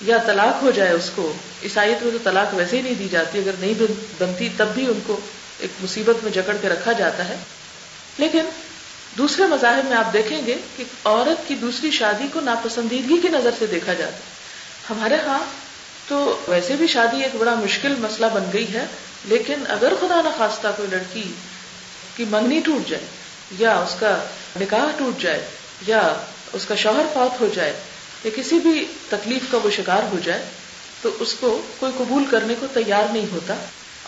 یا طلاق ہو جائے، اس کو عیسائیت میں تو طلاق ویسے ہی نہیں دی جاتی، اگر نہیں بنتی تب بھی ان کو ایک مصیبت میں جکڑ کے رکھا جاتا ہے۔ لیکن دوسرے مذاہب میں آپ دیکھیں گے کہ عورت کی دوسری شادی کو ناپسندیدگی کی نظر سے دیکھا جاتا ہے۔ ہمارے ہاں تو ویسے بھی شادی ایک بڑا مشکل مسئلہ بن گئی ہے، لیکن اگر خدا نخواستہ کوئی لڑکی کی منگنی ٹوٹ جائے، یا اس کا نکاح ٹوٹ جائے، یا اس کا شوہر فوت ہو جائے، یا کسی بھی تکلیف کا وہ شکار ہو جائے، تو اس کو کوئی قبول کرنے کو تیار نہیں ہوتا۔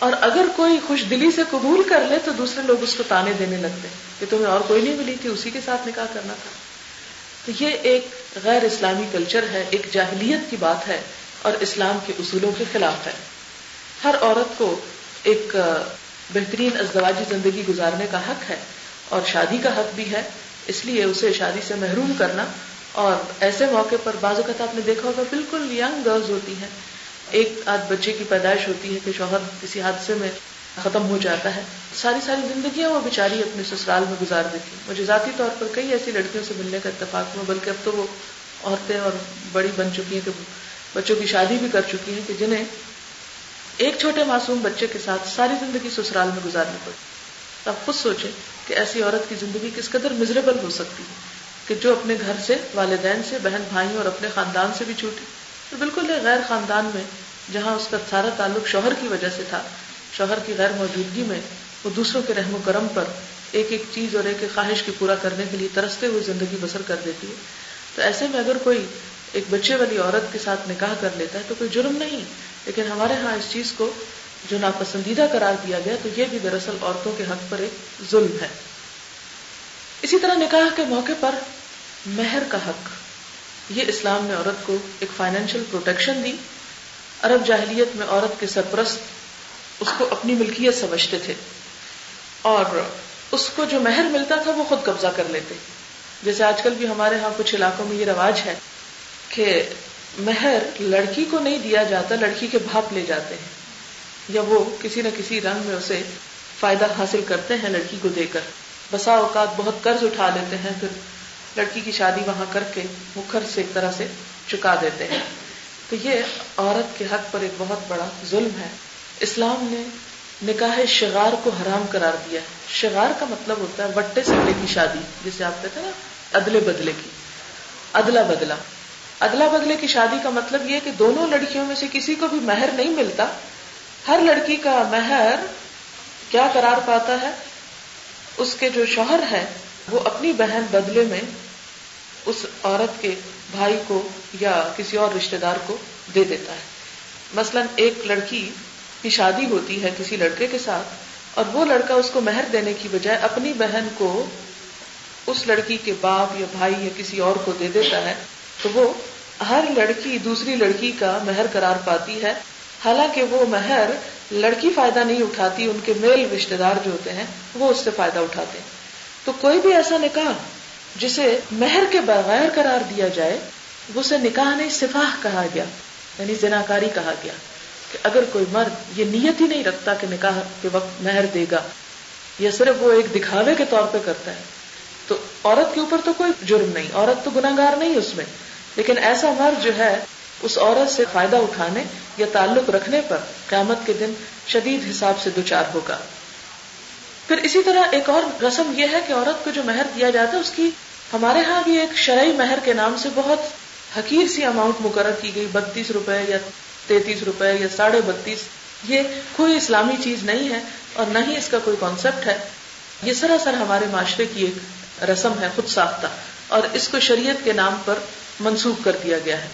اور اگر کوئی خوش دلی سے قبول کر لے تو دوسرے لوگ اس کو تانے دینے لگتے کہ تمہیں اور کوئی نہیں ملی تھی، اسی کے ساتھ نکاح کرنا تھا۔ تو یہ ایک غیر اسلامی کلچر ہے، ایک جاہلیت کی بات ہے اور اسلام کے اصولوں کے خلاف ہے۔ ہر عورت کو ایک بہترین ازدواجی زندگی گزارنے کا حق ہے اور شادی کا حق بھی ہے۔ اس لیے اسے شادی سے محروم کرنا اور ایسے موقع پر بعض اوقات آپ نے دیکھا ہوگا، بالکل ینگ گرلز ہوتی ہیں۔ ایک آدھ بچے کی پیدائش ہوتی ہے کہ شوہر کسی حادثے میں ختم ہو جاتا ہے۔ ساری ساری زندگیاں وہ بیچاری اپنے سسرال میں گزار دیتی مجھے ذاتی طور پر کئی ایسی لڑکیوں سے ملنے کا اتفاق ہوا بلکہ اب تو وہ عورتیں اور بڑی بن چکی ہیں کہ بچوں کی شادی بھی کر چکی ہیں کہ جنہیں ایک چھوٹے معصوم بچے کے ساتھ ساری زندگی سسرال میں گزارنی پڑی۔ اب خود سوچے کہ ایسی عورت کی زندگی کس قدر مزریبل ہو سکتی ہے کہ جو اپنے گھر سے، والدین سے، بہن بھائیوں اور اپنے خاندان سے بھی چھوٹی۔ تو بالکل غیر خاندان میں جہاں اس کا سارا تعلق شوہر کی وجہ سے تھا، شوہر کی غیر موجودگی میں وہ دوسروں کے رحم و کرم پر ایک ایک چیز اور ایک ایک خواہش کی پورا کرنے کے لیے ترستے ہوئے زندگی بسر کر دیتی ہے۔ تو ایسے میں اگر کوئی ایک بچے والی عورت کے ساتھ نکاح کر لیتا ہے تو کوئی جرم نہیں، لیکن ہمارے ہاں اس چیز کو جو ناپسندیدہ قرار دیا گیا تو یہ بھی دراصل عورتوں کے حق پر ایک ظلم ہے۔ اسی طرح نکاح کے موقع پر مہر کا حق، یہ اسلام نے عورت کو ایک فائنینشیل پروٹیکشن دی۔ عرب جاہلیت میں عورت کے سرپرست اس کو اپنی ملکیت سمجھتے تھے اور اس کو جو مہر ملتا تھا وہ خود قبضہ کر لیتے۔ جیسے آج کل بھی ہمارے ہاں کچھ علاقوں میں یہ رواج ہے کہ مہر لڑکی کو نہیں دیا جاتا، لڑکی کے بھاپ لے جاتے ہیں۔ یا وہ کسی نہ کسی رنگ میں اسے فائدہ حاصل کرتے ہیں لڑکی کو دے کر۔ بسا اوقات بہت قرض اٹھا لیتے ہیں، پھر لڑکی کی شادی وہاں کر کے مکھر سے ایک طرح سے چکا دیتے ہیں۔ تو یہ عورت کے حق پر ایک بہت بڑا ظلم ہے۔ اسلام نے نکاح شغار کو حرام قرار دیا ہے۔ شغار کا مطلب ہوتا ہے وٹے سٹے کی شادی، جسے آپ کہتے ہیں نا ادلے بدلے کی ادلا بدلا ادلا بدلے کی شادی کا مطلب یہ کہ دونوں لڑکیوں میں سے کسی کو بھی مہر نہیں ملتا۔ ہر لڑکی کا مہر کیا قرار پاتا ہے؟ اس کے جو شوہر ہے، وہ اپنی بہن بدلے میں اس عورت کے بھائی کو یا کسی اور رشتے دار کو دے دیتا ہے۔ مثلا ایک لڑکی کی شادی ہوتی ہے کسی لڑکے کے ساتھ اور وہ لڑکا اس کو مہر دینے کی بجائے اپنی بہن کو اس لڑکی کے باپ یا بھائی یا کسی اور کو دے دیتا ہے تو وہ ہر لڑکی دوسری لڑکی کا مہر قرار پاتی ہے۔ حالانکہ وہ مہر لڑکی فائدہ نہیں اٹھاتی، ان کے میل رشتے دار جو ہوتے ہیں وہ اس سے فائدہ اٹھاتے ہیں۔ تو کوئی بھی ایسا نکاح جسے مہر کے بغیر قرار دیا جائے اسے نکاح نہیں، سفاہ کہا گیا یعنی زناکاری کہا گیا کہ اگر کوئی مرد یہ نیت ہی نہیں رکھتا کہ نکاح کے وقت مہر دے گا، یا صرف وہ ایک دکھاوے کے طور پہ کرتا ہے، تو عورت کے اوپر تو کوئی جرم نہیں، عورت تو گناگار نہیں اس میں۔ لیکن ایسا مرد جو ہے، اس عورت سے فائدہ اٹھانے یا تعلق رکھنے پر قیامت کے دن شدید حساب سے دوچار ہوگا۔ پھر اسی طرح ایک اور رسم یہ ہے کہ عورت کو جو مہر دیا جاتا ہے، اس کی ہمارے ہاں بھی ایک شرعی مہر کے نام سے بہت حقیر سی اماؤنٹ مقرر کی گئی، بتیس روپے یا تینتیس روپے یا ساڑھے بتیس۔ یہ کوئی اسلامی چیز نہیں ہے اور نہ ہی اس کا کوئی کانسیپٹ ہے۔ یہ سراسر ہمارے معاشرے کی ایک رسم ہے، خود ساختہ۔ اور اس کو شریعت کے نام پر منسوخ کر دیا گیا ہے۔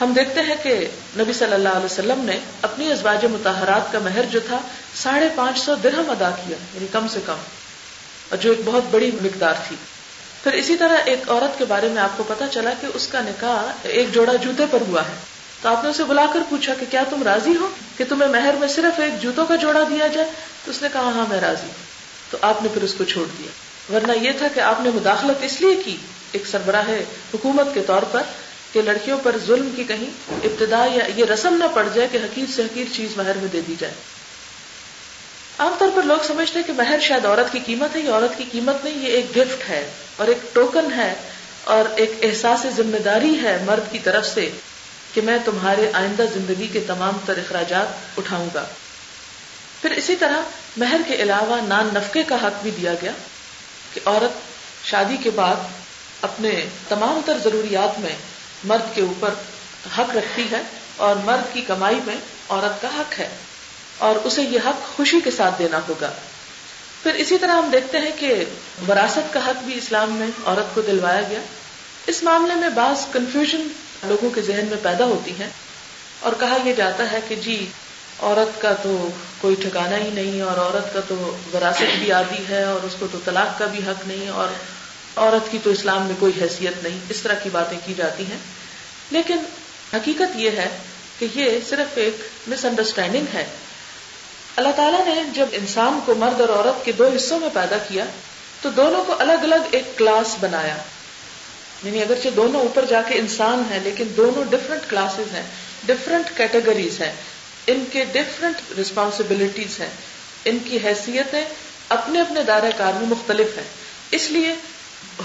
ہم دیکھتے ہیں کہ نبی صلی اللہ علیہ وسلم نے اپنی ازواج متحرات کا مہر جو تھا ساڑھے پانچ سو درہم ادا کیا یعنی کم سے کم، اور جو ایک بہت بڑی مقدار تھی۔ پھر اسی طرح ایک عورت کے بارے میں آپ کو پتا چلا کہ اس کا نکاح ایک جوڑا جوتے پر ہوا ہے۔ تو آپ نے اسے بلا کر پوچھا کہ کیا تم راضی ہو کہ تمہیں مہر میں صرف ایک جوتوں کا جوڑا دیا جائے؟ تو اس نے کہا ہاں میں راضی ہوں۔ تو آپ نے پھر اس کو چھوڑ دیا۔ ورنہ یہ تھا کہ آپ نے مداخلت اس لیے کی، ایک سربراہ حکومت کے طور پر کہ لڑکیوں پر ظلم کی کہیں ابتدا یا یہ رسم نہ پڑ جائے کہ حقیق سے حقیق چیز مہر میں دے دی جائے۔ عام طور پر لوگ سمجھتے ہیں کہ مہر شاید عورت کی قیمت ہے یہ عورت کی قیمت نہیں، یہ ایک گفٹ ہے اور ایک ٹوکن ہے اور ایک احساس ذمہ داری ہے مرد کی طرف سے کہ میں تمہارے آئندہ زندگی کے تمام تر اخراجات اٹھاؤں گا۔ پھر اسی طرح مہر کے علاوہ نان نفقے کا حق بھی دیا گیا کہ عورت شادی کے بعد اپنے تمام تر ضروریات میں مرد کے اوپر حق رکھتی ہے اور مرد کی کمائی میں عورت کا حق ہے اور اسے یہ حق خوشی کے ساتھ دینا ہوگا۔ پھر اسی طرح ہم دیکھتے ہیں کہ وراثت کا حق بھی اسلام میں عورت کو دلوایا گیا۔ اس معاملے میں بعض کنفیوژن لوگوں کے ذہن میں پیدا ہوتی ہے اور کہا یہ جاتا ہے کہ جی عورت کا تو کوئی ٹھکانا ہی نہیں اور عورت کا تو وراثت بھی آدھی ہے اور اس کو تو طلاق کا بھی حق نہیں اور عورت کی تو اسلام میں کوئی حیثیت نہیں، اس طرح کی باتیں کی جاتی ہیں۔ لیکن حقیقت یہ ہے کہ یہ صرف ایک مس انڈرسٹینڈنگ ہے۔ اللہ تعالیٰ نے جب انسان کو مرد اور عورت کے دو حصوں میں پیدا کیا، تو دونوں کو الگ الگ ایک کلاس بنایا۔ یعنی اگرچہ دونوں اوپر جا کے انسان ہیں، لیکن دونوں ڈفرنٹ کلاسز ہیں ڈفرنٹ کیٹیگریز ہیں۔ ان کے ڈفرنٹ ریسپانسبلٹیز ہیں۔ ان کی حیثیتیں اپنے اپنے دائرہ کار میں مختلف ہیں۔ اس لیے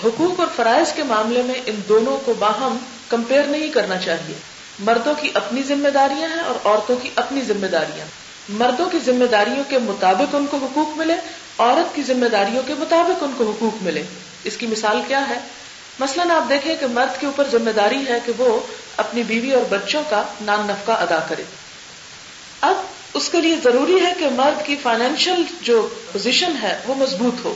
حقوق اور فرائض کے معاملے میں ان دونوں کو باہم کمپیئر نہیں کرنا چاہیے۔ مردوں کی اپنی ذمہ داریاں ہیں اور عورتوں کی اپنی ذمہ داریاں۔ مردوں کی ذمہ داریوں کے مطابق ان کو حقوق ملے، عورت کی ذمہ داریوں کے مطابق ان کو حقوق ملے۔ اس کی مثال کیا ہے؟ مثلاً آپ دیکھیں کہ مرد کے اوپر ذمہ داری ہے کہ وہ اپنی بیوی اور بچوں کا نان نفقہ ادا کرے۔ اب اس کے لیے ضروری ہے کہ مرد کی فائنینشیل جو پوزیشن ہے وہ مضبوط ہو۔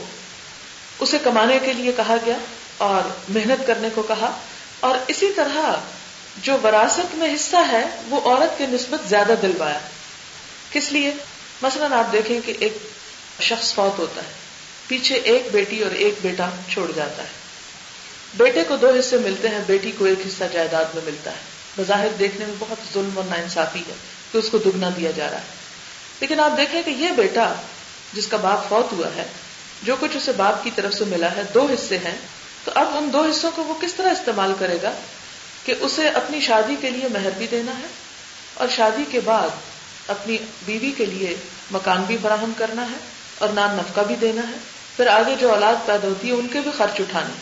اسے کمانے کے لیے کہا گیا اور محنت کرنے کو کہا اور اسی طرح جو وراثت میں حصہ ہے، وہ عورت کے نسبت زیادہ دلوایا۔ کس لیے؟ مثلاً آپ دیکھیں کہ ایک شخص فوت ہوتا ہے، پیچھے ایک بیٹی اور ایک بیٹا چھوڑ جاتا ہے۔ بیٹے کو دو حصے ملتے ہیں، بیٹی کو ایک حصہ جائیداد میں ملتا ہے۔ بظاہر دیکھنے میں بہت ظلم اور ناانصافی ہے کہ اس کو دگنا دیا جا رہا ہے۔ لیکن آپ دیکھیں کہ یہ بیٹا جس کا باپ فوت ہوا ہے جو کچھ اسے باپ کی طرف سے ملا ہے، دو حصے ہیں۔ تو اب ان دو حصوں کو وہ کس طرح استعمال کرے گا؟ کہ اسے اپنی شادی کے لیے مہر بھی دینا ہے اور شادی کے بعد اپنی بیوی کے لیے مکان بھی فراہم کرنا ہے اور نان نفقہ بھی دینا ہے۔ پھر آگے جو اولاد پیدا ہوتی ہے، ان کے بھی خرچ اٹھانے۔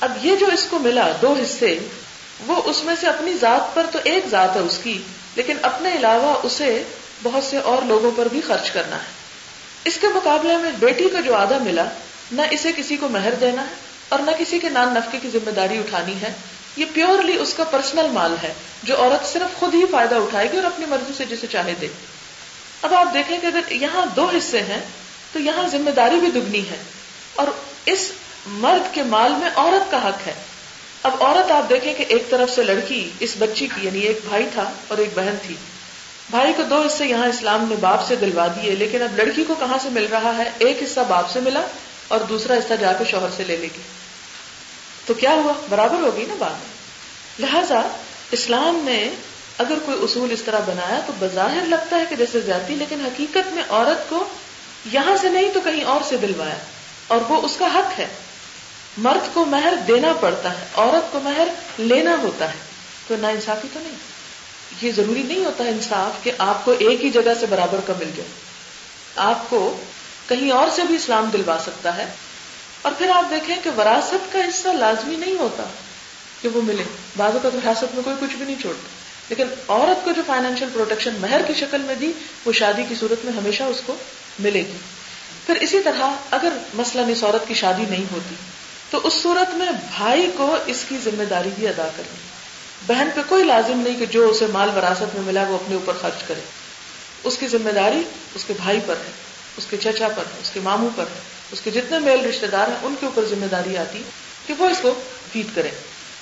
اب یہ جو اس کو ملا، دو حصے، وہ اس میں سے اپنی ذات پر تو ایک ذات ہے اس کی، لیکن اپنے علاوہ اسے بہت سے اور لوگوں پر بھی خرچ کرنا ہے۔ اس کے مقابلے میں بیٹی کو جو آدھا ملا، نہ اسے کسی کو مہر دینا ہے اور نہ کسی کے نان نفقے کی ذمہ داری اٹھانی ہے۔ یہ پیورلی اس کا پرسنل مال ہے، جو عورت صرف خود ہی فائدہ اٹھائے گی اور اپنی مرضی سے جسے چاہے دے۔ اب آپ دیکھیں کہ اگر یہاں دو حصے ہیں، تو یہاں ذمہ داری بھی دگنی ہے۔ اور اس مرد کے مال میں عورت کا حق ہے۔ اب عورت آپ دیکھیں کہ ایک طرف سے لڑکی، اس بچی کی یعنی ایک بھائی تھا اور ایک بہن تھی۔ بھائی کو دو حصے یہاں اسلام نے باپ سے دلوا دیے، لیکن اب لڑکی کو کہاں سے مل رہا ہے؟ ایک حصہ باپ سے ملا اور دوسرا حصہ جا کے شوہر سے لے لے گی تو کیا ہوا؟ برابر ہوگی نا بات؟ لہذا اسلام نے اگر کوئی اصول اس طرح بنایا تو بظاہر لگتا ہے کہ جیسے زیادتی، لیکن حقیقت میں عورت کو یہاں سے نہیں تو کہیں اور سے دلوایا۔ اور وہ اس کا حق ہے۔ مرد کو مہر دینا پڑتا ہے، عورت کو مہر لینا ہوتا ہے۔ تو نا انصافی تو نہیں۔ یہ ضروری نہیں ہوتا انصاف کہ آپ کو ایک ہی جگہ سے برابر کا مل جائے آپ کو کہیں اور سے بھی اسلام دلوا سکتا ہے۔ اور پھر آپ دیکھیں کہ وراثت کا حصہ لازمی نہیں ہوتا کہ وہ ملے۔ بعض کا وراثت میں کوئی کچھ بھی نہیں چھوڑتا۔ لیکن عورت کو جو فائنینشیل پروٹیکشن مہر کی شکل میں دی، وہ شادی کی صورت میں ہمیشہ اس کو ملے گی۔ پھر اسی طرح اگر مسئلہ اس عورت کی شادی نہیں ہوتی، تو اس صورت میں بھائی کو اس کی ذمہ داری بھی ادا کرنی۔ بہن پہ کوئی لازم نہیں کہ جو اسے مال وراثت میں ملا وہ اپنے اوپر خرچ کرے۔ اس کی ذمہ داری اس کے بھائی پر ہے، اس کے چچا پر ہے، اس کے ماموں پر ہے۔ اس کے جتنے میل رشتے دار ہیں، ان کے اوپر ذمہ داری آتی کہ وہ اس کو فیڈ کرے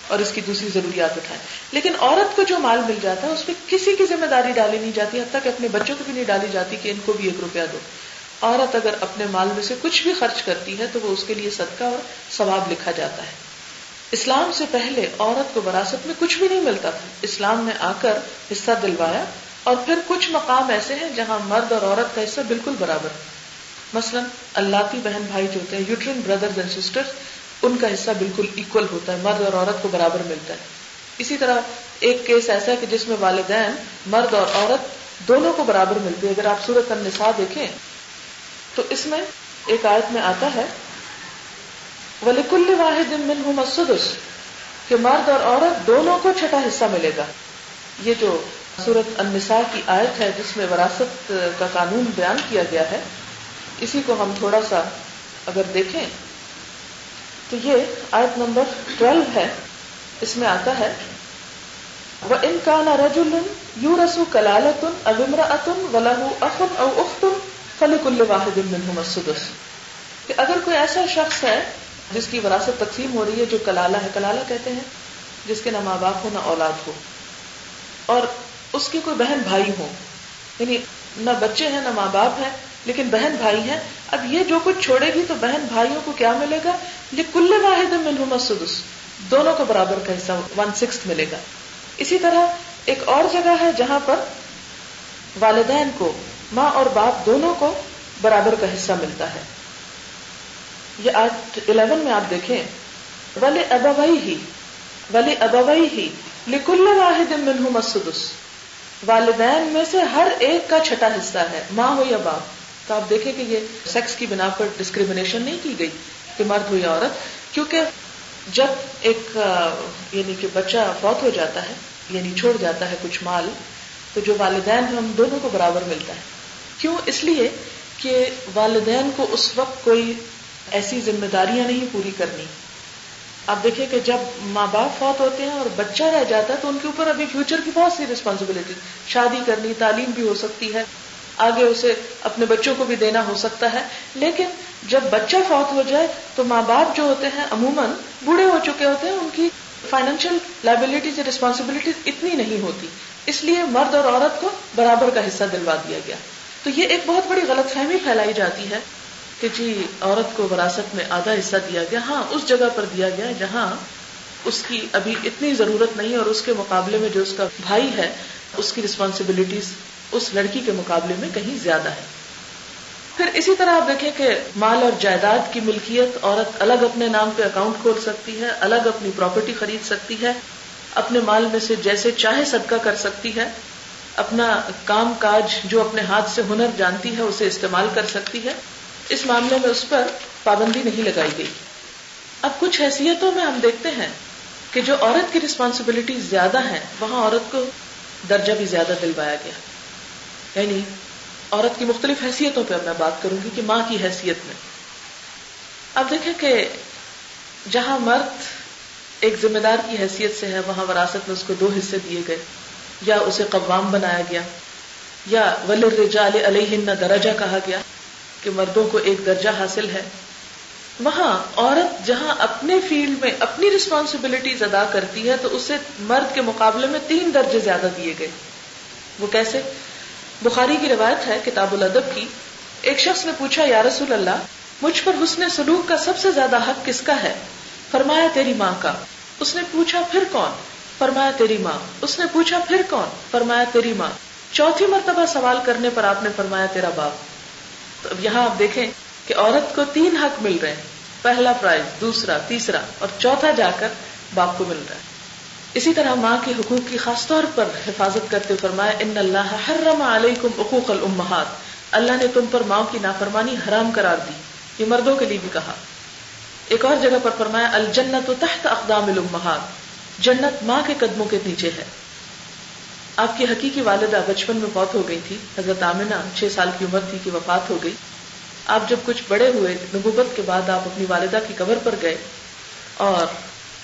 اور اس کی دوسری ضروریات اٹھائے لیکن عورت کو جو مال مل جاتا ہے، اس پہ کسی کی ذمہ داری ڈالی نہیں جاتی، حتیٰ کہ اپنے بچوں کو بھی نہیں ڈالی جاتی کہ ان کو بھی ایک روپیہ دو۔ عورت اگر اپنے مال میں سے کچھ بھی خرچ کرتی ہے تو وہ اس کے لیے صدقہ اور ثواب لکھا جاتا ہے۔ اسلام سے پہلے عورت کو وراثت میں کچھ بھی نہیں ملتا تھا۔ اسلام نے آ کر حصہ دلوایا اور پھر کچھ مقام ایسے ہیں جہاں مرد اور عورت کا حصہ بالکل برابر مثلا اللہ کی بہن بھائی جو ہوتے ہیں یوٹرین بردرز اینڈ سسٹر ان کا حصہ بالکل اکول ہوتا ہے، مرد اور عورت کو برابر ملتا ہے۔ اسی طرح ایک کیس ایسا ہے کہ جس میں والدین، مرد اور عورت دونوں کو برابر ملتے اگر آپ سورت النساء دیکھیں، تو اس میں ایک آیت میں آتا ہے ولیکل واحد منہم السدس، کہ مرد اور عورت دونوں کو چھٹا حصہ ملے گا۔ یہ جو سورت النساء کی آیت ہے، جس میں وراثت کا قانون بیان کیا گیا ہے، اسی کو ہم تھوڑا سا اگر دیکھیں، تو یہ آیت نمبر ٹویلو ہے۔ اس میں آتا ہے وہ ان کا نا رجول یو رسو کلالتن ابمر اتن ولہ افن او اختن فلک اللہ واحد کہ اگر کوئی ایسا شخص ہے جس کی وراثت تقسیم ہو رہی ہے جو کلالہ ہے، کلالہ کہتے ہیں، جس کے نہ ماں باپ ہو نہ اولاد ہو اور اس کی کوئی بہن بھائی ہو یعنی نہ بچے ہیں، نہ ماں باپ ہے لیکن بہن بھائی ہیں۔ اب یہ جو کچھ چھوڑے گی تو بہن بھائیوں کو کیا ملے گا؟ یہ کل واحد منہم سدس دونوں کو برابر کا حصہ ون سکس ملے گا۔ اسی طرح ایک اور جگہ ہے جہاں پر والدین کو، ماں اور باپ دونوں کو برابر کا حصہ ملتا ہے۔ یہ آج الیون میں آپ دیکھیں، ولی ابوئی ہی ولی ابوئی ہی لکل واحد منہم السدس، والدین میں سے ہر ایک کا چھٹا حصہ ہے، ماں ہو یا باپ۔ تو آپ دیکھیں کہ یہ سیکس کی بنا پر ڈسکریمنیشن نہیں کی گئی کہ مرد ہو یا عورت، کیونکہ جب ایک یعنی کہ بچہ فوت ہو جاتا ہے یعنی چھوڑ جاتا ہے کچھ مال، تو جو والدین ہیں، ہم دونوں کو برابر ملتا ہے۔ کیوں؟ اس لیے کہ والدین کو اس وقت کوئی ایسی ذمہ داریاں نہیں پوری کرنی۔ آپ دیکھیں کہ جب ماں باپ فوت ہوتے ہیں اور بچہ رہ جاتا ہے تو ان کے اوپر ابھی فیوچر کی بہت سی ریسپانسبلٹی شادی کرنی، تعلیم بھی ہو سکتی ہے۔ آگے اسے اپنے بچوں کو بھی دینا ہو سکتا ہے۔ لیکن جب بچہ فوت ہو جائے تو ماں باپ جو ہوتے ہیں، عموماً بوڑھے ہو چکے ہوتے ہیں، ان کی فائنینشیل لائبلٹیز ریسپانسبلٹیز اتنی نہیں ہوتی۔ اس لیے مرد اور عورت کو برابر کا حصہ دلوا دیا گیا۔ تو یہ ایک بہت بڑی غلط فہمی پھیلائی جاتی ہے۔ کہ جی عورت کو وراثت میں آدھا حصہ دیا گیا ہاں اس جگہ پر دیا گیا جہاں اس کی ابھی اتنی ضرورت نہیں اور اس کے مقابلے میں جو اس کا بھائی ہے، اس کی ریسپانسبلٹیز اس لڑکی کے مقابلے میں کہیں زیادہ ہے۔ پھر اسی طرح آپ دیکھیں کہ مال اور جائیداد کی ملکیت، عورت الگ اپنے نام پہ اکاؤنٹ کھول سکتی ہے، الگ اپنی پراپرٹی خرید سکتی ہے، اپنے مال میں سے جیسے چاہے صدقہ کر سکتی ہے، اپنا کام کاج جو اپنے ہاتھ سے ہنر جانتی ہے، اسے استعمال کر سکتی ہے۔ اس معاملے میں اس پر پابندی نہیں لگائی گئی۔ اب کچھ حیثیتوں میں ہم دیکھتے ہیں کہ جو عورت کی ریسپانسبلٹی زیادہ ہے وہاں عورت کو درجہ بھی زیادہ دلوایا گیا۔ یعنی عورت کی مختلف حیثیتوں پہ میں بات کروں گی کہ ماں کی حیثیت میں۔ اب دیکھیں کہ جہاں مرد ایک ذمہ دار کی حیثیت سے ہے، وہاں وراثت میں اس کو دو حصے دیے گئے۔ یا اسے قوام بنایا گیا، یا ولر علیہ درجہ کہا گیا۔ کہ مردوں کو ایک درجہ حاصل ہے۔ وہاں عورت جہاں اپنے فیلڈ میں اپنی ریسپانسبلٹیز ادا کرتی ہے، تو اسے مرد کے مقابلے میں تین درجے زیادہ دیے گئے۔ وہ کیسے؟ بخاری کی روایت ہے کتاب الادب کی۔ ایک شخص نے پوچھا، یا رسول اللہ، مجھ پر حسن سلوک کا سب سے زیادہ حق کس کا ہے؟ فرمایا، تیری ماں کا۔ اس نے پوچھا، پھر کون؟ فرمایا، تیری ماں۔ اس نے پوچھا، پھر کون؟ فرمایا، تیری ماں۔ چوتھی مرتبہ سوال کرنے پر آپ نے فرمایا، تیرا باپ۔ تو اب یہاں آپ دیکھیں کہ عورت کو تین حق مل رہے ہیں۔ پہلا پرائز دوسرا، تیسرا اور چوتھا جا کر باپ کو مل رہا ہے۔ اسی طرح ماں کے حقوق کی خاص طور پر حفاظت کرتے فرمایا، ان اللہ حرم علیکم حقوق الامہات۔ اللہ نے تم پر ماں کی نافرمانی حرام قرار دی۔ یہ مردوں کے لیے بھی کہا۔ ایک اور جگہ پر فرمایا، الجنت تحت اقدام الامہات۔ جنت ماں کے قدموں کے نیچے ہے۔ آپ کی حقیقی والدہ بچپن میں فوت ہو گئی تھی، حضرت آمنہ چھ سال کی عمر تھی کہ وفات ہو گئی۔ آپ جب کچھ بڑے ہوئے، نبوت کے بعد آپ اپنی والدہ کی قبر پر گئے۔ اور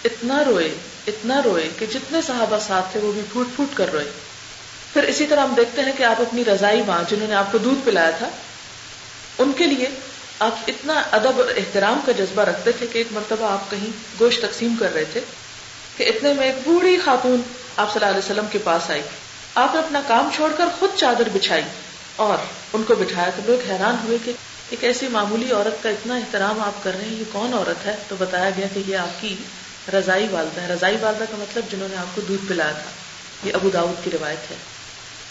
اتنا روئے اتنا روئے کہ جتنے صحابہ ساتھ تھے وہ بھی پھوٹ پھوٹ کر روئے۔ پھر اسی طرح ہم دیکھتے ہیں کہ آپ اپنی رضائی ماں، جنہوں نے آپ کو دودھ پلایا تھا، ان کے لیے آپ اتنا ادب اور احترام کا جذبہ رکھتے تھے کہ ایک مرتبہ آپ کہیں گوشت تقسیم کر رہے تھے کہ اتنے میں ایک بوڑھی خاتون آپ صلی اللہ علیہ وسلم کے پاس آئی۔ آپ نے اپنا کام چھوڑ کر خود چادر بچھائی اور ان کو بٹھایا تو لوگ حیران ہوئے کہ ایک ایسی معمولی عورت کا اتنا احترام آپ کر رہے ہیں، یہ کون عورت ہے؟ تو بتایا گیا کہ یہ آپ کی رضائی والدہ ہے۔ رضائی والدہ کا مطلب جنہوں نے آپ کو دودھ پلایا تھا۔ یہ ابو داود کی روایت ہے۔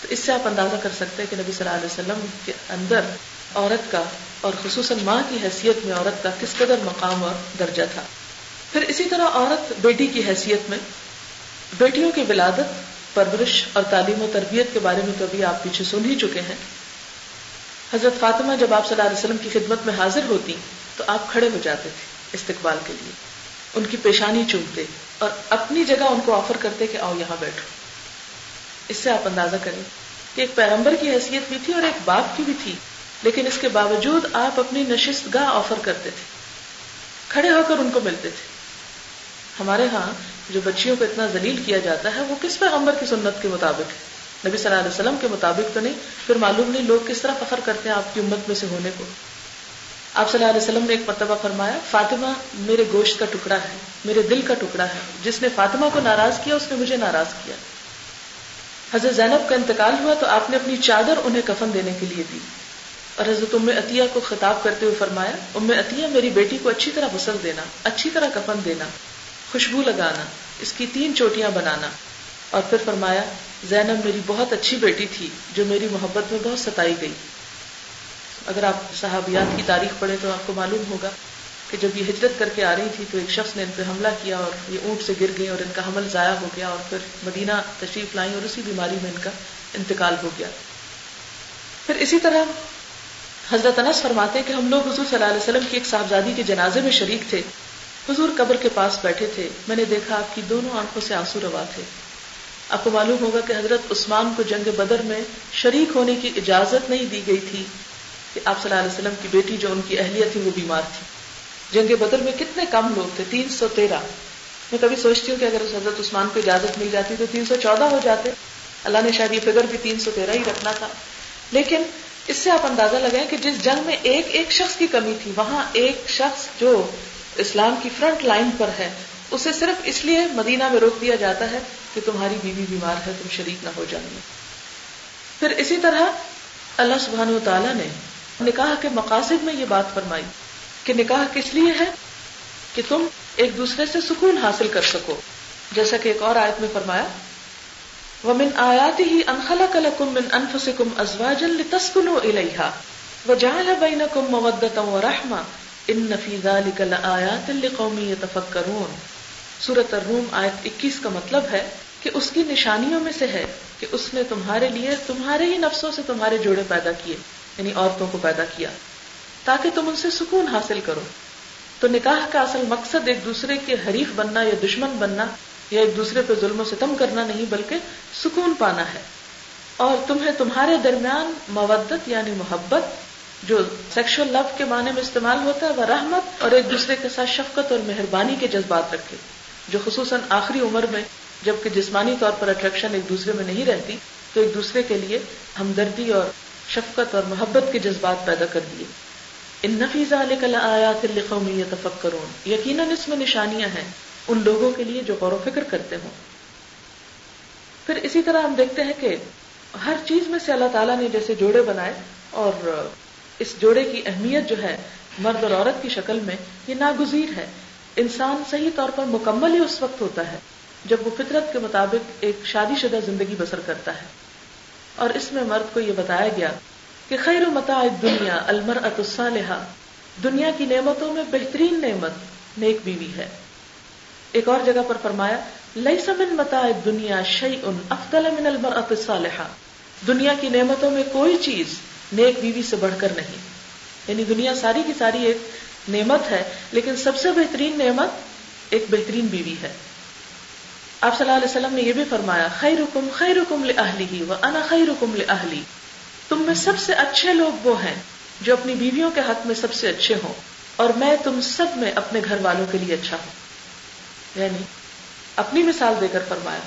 تو اس سے آپ اندازہ کر سکتے ہیں کہ نبی صلی اللہ علیہ وسلم کے اندر عورت کا اور خصوصاً ماں کی حیثیت میں عورت کا کس قدر مقام اور درجہ تھا۔ پھر اسی طرح عورت بیٹی کی حیثیت میں بیٹیوں کی ولادت پرورش اور تعلیم و تربیت کے بارے میں تو ابھی آپ پیچھے سن ہی چکے ہیں۔ حضرت فاطمہ جب آپ صلی اللہ علیہ وسلم کی خدمت میں حاضر ہوتی تو آپ کھڑے ہو جاتے تھے استقبال کے لیے۔ ان کی پیشانی چومتے اور اپنی جگہ ان کو آفر کرتے کہ آؤ یہاں بیٹھو۔ اس سے آپ اندازہ کریں کہ ایک پیغمبر کی حیثیت بھی تھی اور ایک باپ کی بھی تھی، لیکن اس کے باوجود آپ اپنی نشست گاہ آفر کرتے تھے۔ کھڑے ہو کر ان کو ملتے تھے۔ ہمارے ہاں جو بچیوں کو اتنا ذلیل کیا جاتا ہے، وہ کس پیغمبر کی سنت کے مطابق؟ ہے نبی صلی اللہ علیہ وسلم کے مطابق تو نہیں، پھر معلوم نہیں لوگ کس طرح فخر کرتے ہیں آپ کی امت میں سے ہونے کو۔ آپ صلی اللہ علیہ وسلم نے ایک مرتبہ فرمایا، فاطمہ میرے گوشت کا ٹکڑا ہے، میرے دل کا ٹکڑا ہے، جس نے فاطمہ کو ناراض کیا، اس نے مجھے ناراض کیا۔ حضرت زینب کا انتقال ہوا تو آپ نے اپنی چادر انہیں کفن دینے کے لیے دی۔ اور حضرت ام عطیہ کو خطاب کرتے ہوئے فرمایا، ام عطیہ میری بیٹی کو اچھی طرح غسل دینا، اچھی طرح کفن دینا، خوشبو لگانا۔ اس کی تین چوٹیاں بنانا۔ اور پھر فرمایا، زینب میری بہت اچھی بیٹی تھی، جو میری محبت میں بہت ستائی گئی۔ اگر آپ صحابیات کی تاریخ پڑھے تو آپ کو معلوم ہوگا کہ جب یہ ہجرت کر کے آ رہی تھی تو ایک شخص نے ان پہ حملہ کیا اور یہ اونٹ سے گر گئی اور ان کا حمل ضائع ہو گیا اور پھر مدینہ تشریف لائی اور اسی بیماری میں ان کا انتقال ہو گیا۔ پھر اسی طرح حضرت انس فرماتے ہیں کہ ہم لوگ حضور صلی اللہ علیہ وسلم کی ایک صاحبزادی کے جنازے میں شریک تھے۔ حضور قبر کے پاس بیٹھے تھے۔ میں نے دیکھا آپ کی دونوں آنکھوں سے آنسو روا تھے۔ آپ کو معلوم ہوگا کہ حضرت عثمان کو جنگ بدر میں شریک ہونے کی اجازت نہیں دی گئی تھی کہ آپ صلی اللہ علیہ وسلم کی بیٹی جو ان کی اہلیت تھی وہ بیمار تھی۔ جنگ بدر میں کتنے کم لوگ تھے، تین سو تیرہ۔ میں کبھی سوچتی ہوں کہ اگر حضرت عثمان کو اجازت مل جاتی تو تین سو چودہ ہو جاتے۔ اللہ نے شاید یہ فگر بھی تین سو تیرہ ہی رکھنا تھا۔ لیکن اس سے آپ اندازہ لگائیں کہ جس جنگ میں ایک ایک شخص کی کمی تھی، وہاں ایک شخص جو اسلام کی فرنٹ لائن پر ہے، اسے صرف اس لیے مدینہ میں روک دیا جاتا ہے کہ تمہاری بیوی بیمار ہے، تم شریک نہ ہو جائیں پھر اسی طرح اللہ سبحانہ و تعالیٰ نے نکاح کے مقاصد میں یہ بات فرمائی کہ نکاح کس لیے ہے؟ کہ تم ایک دوسرے سے سکون حاصل کر سکو۔ جیسا کہ ایک اور آیت میں فرمایا، ومن آياته أن خلق لكم من أنفسكم أزواجا لتسكنوا إليها وجعل بينكم مودة ورحمة إن في ذلك لآيات لقوم يتفكرون۔ سورة الروم آیت 21 کا مطلب ہے کہ اس کی نشانیوں میں سے ہے کہ اس نے تمہارے لیے تمہارے ہی نفسوں سے تمہارے جوڑے پیدا کیے یعنی عورتوں کو پیدا کیا، تاکہ تم ان سے سکون حاصل کرو۔ تو نکاح کا اصل مقصد ایک دوسرے کے حریف بننا یا دشمن بننا یا ایک دوسرے پہ ظلم و ستم کرنا نہیں، بلکہ سکون پانا ہے۔ اور تمہیں تمہارے درمیان مودت یعنی محبت جو سیکشل لو کے معنی میں استعمال ہوتا ہے وہ رحمت اور ایک دوسرے کے ساتھ شفقت اور مہربانی کے جذبات رکھے، جو خصوصاً آخری عمر میں، جبکہ جسمانی طور پر اٹریکشن ایک دوسرے میں نہیں رہتی، تو ایک دوسرے کے لیے ہمدردی اور شفقت اور محبت کے جذبات پیدا کر دیے۔ ان نفیز علیہ آیات القومی تفکرون یقیناً اس میں نشانیاں ہیں ان لوگوں کے لیے جو غور و فکر کرتے ہوں۔ پھر اسی طرح ہم دیکھتے ہیں کہ ہر چیز میں سے اللہ تعالیٰ نے جیسے جوڑے بنائے اور اس جوڑے کی اہمیت جو ہے مرد اور عورت کی شکل میں یہ ناگزیر ہے۔ انسان صحیح طور پر مکمل ہی اس وقت ہوتا ہے جب وہ فطرت کے مطابق ایک شادی شدہ زندگی بسر کرتا ہے۔ اور اس میں مرد کو یہ بتایا گیا کہ خیر و متا دنیا المر الصالحہ، دنیا کی نعمتوں میں بہترین نعمت نیک بیوی ہے۔ ایک اور جگہ پر فرمایا لئی سمن متا دنیا شعی ان افضل من المرأة الصالحہ۔ دنیا کی نعمتوں میں کوئی چیز نیک بیوی سے بڑھ کر نہیں۔ یعنی دنیا ساری کی ساری ایک نعمت ہے، لیکن سب سے بہترین نعمت ایک بہترین بیوی ہے۔ آپ صلی اللہ علیہ وسلم نے یہ بھی فرمایا خیر حکم خیر حکم لہلی و انا خیر حکم لہلی تم میں سب سے اچھے لوگ وہ ہیں جو اپنی بیویوں کے حق میں سب سے اچھے ہوں، اور میں تم سب میں اپنے گھر والوں کے لیے اچھا ہوں۔ یعنی اپنی مثال دے کر فرمایا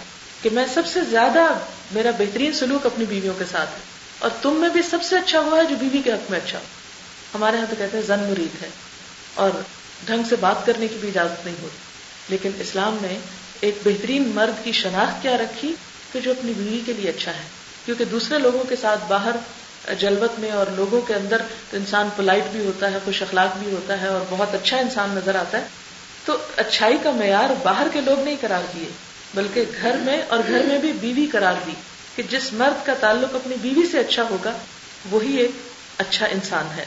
کہ میں سب سے زیادہ میرا بہترین سلوک اپنی بیویوں کے ساتھ ہے۔ اور تم میں بھی سب سے اچھا ہوا ہے جو بیوی کے حق میں اچھا ہو۔ ہمارے یہاں تو کہتے ہیں زن مرید ہے۔ اور ڈھنگ سے بات کرنے کی بھی اجازت نہیں ہوتی۔ لیکن اسلام نے ایک بہترین مرد کی شناخت کیا رکھی کہ جو اپنی بیوی کے لیے اچھا ہے۔ کیونکہ دوسرے لوگوں کے ساتھ باہر جلوت میں اور لوگوں کے اندر انسان پولائٹ بھی ہوتا ہے، خوش اخلاق بھی ہوتا ہے اور بہت اچھا انسان نظر آتا ہے۔ تو اچھائی کا معیار باہر کے لوگ نہیں قرار دیے، بلکہ گھر میں اور گھر میں بھی بیوی قرار دی۔ کہ جس مرد کا تعلق اپنی بیوی سے اچھا ہوگا، وہی ایک اچھا انسان ہے۔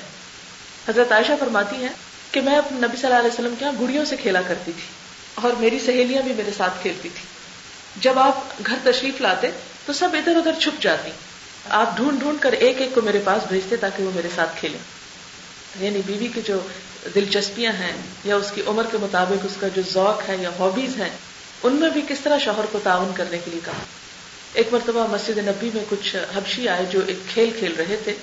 حضرت عائشہ فرماتی ہیں کہ میں اپنے نبی صلی اللہ علیہ وسلم کے یہاں گڑیوں سے کھیلا کرتی تھی اور میری سہیلیاں بھی میرے ساتھ کھیلتی تھی۔ جب آپ گھر تشریف لاتے تو سب ادھر ادھر چھپ جاتی۔ آپ ڈھونڈ ڈھونڈ کر ایک ایک کو میرے پاس بھیجتے تاکہ وہ میرے ساتھ کھیلے یعنی بیوی کی جو دلچسپیاں ہیں یا اس کی عمر کے مطابق اس کا جو ذوق ہے یا ہابیز ہیں، ان میں بھی کس طرح شوہر کو تعاون کرنے کے لیے کہا۔ ایک مرتبہ مسجد نبی میں کچھ حبشی آئے جو ایک کھیل کھیل رہے تھے۔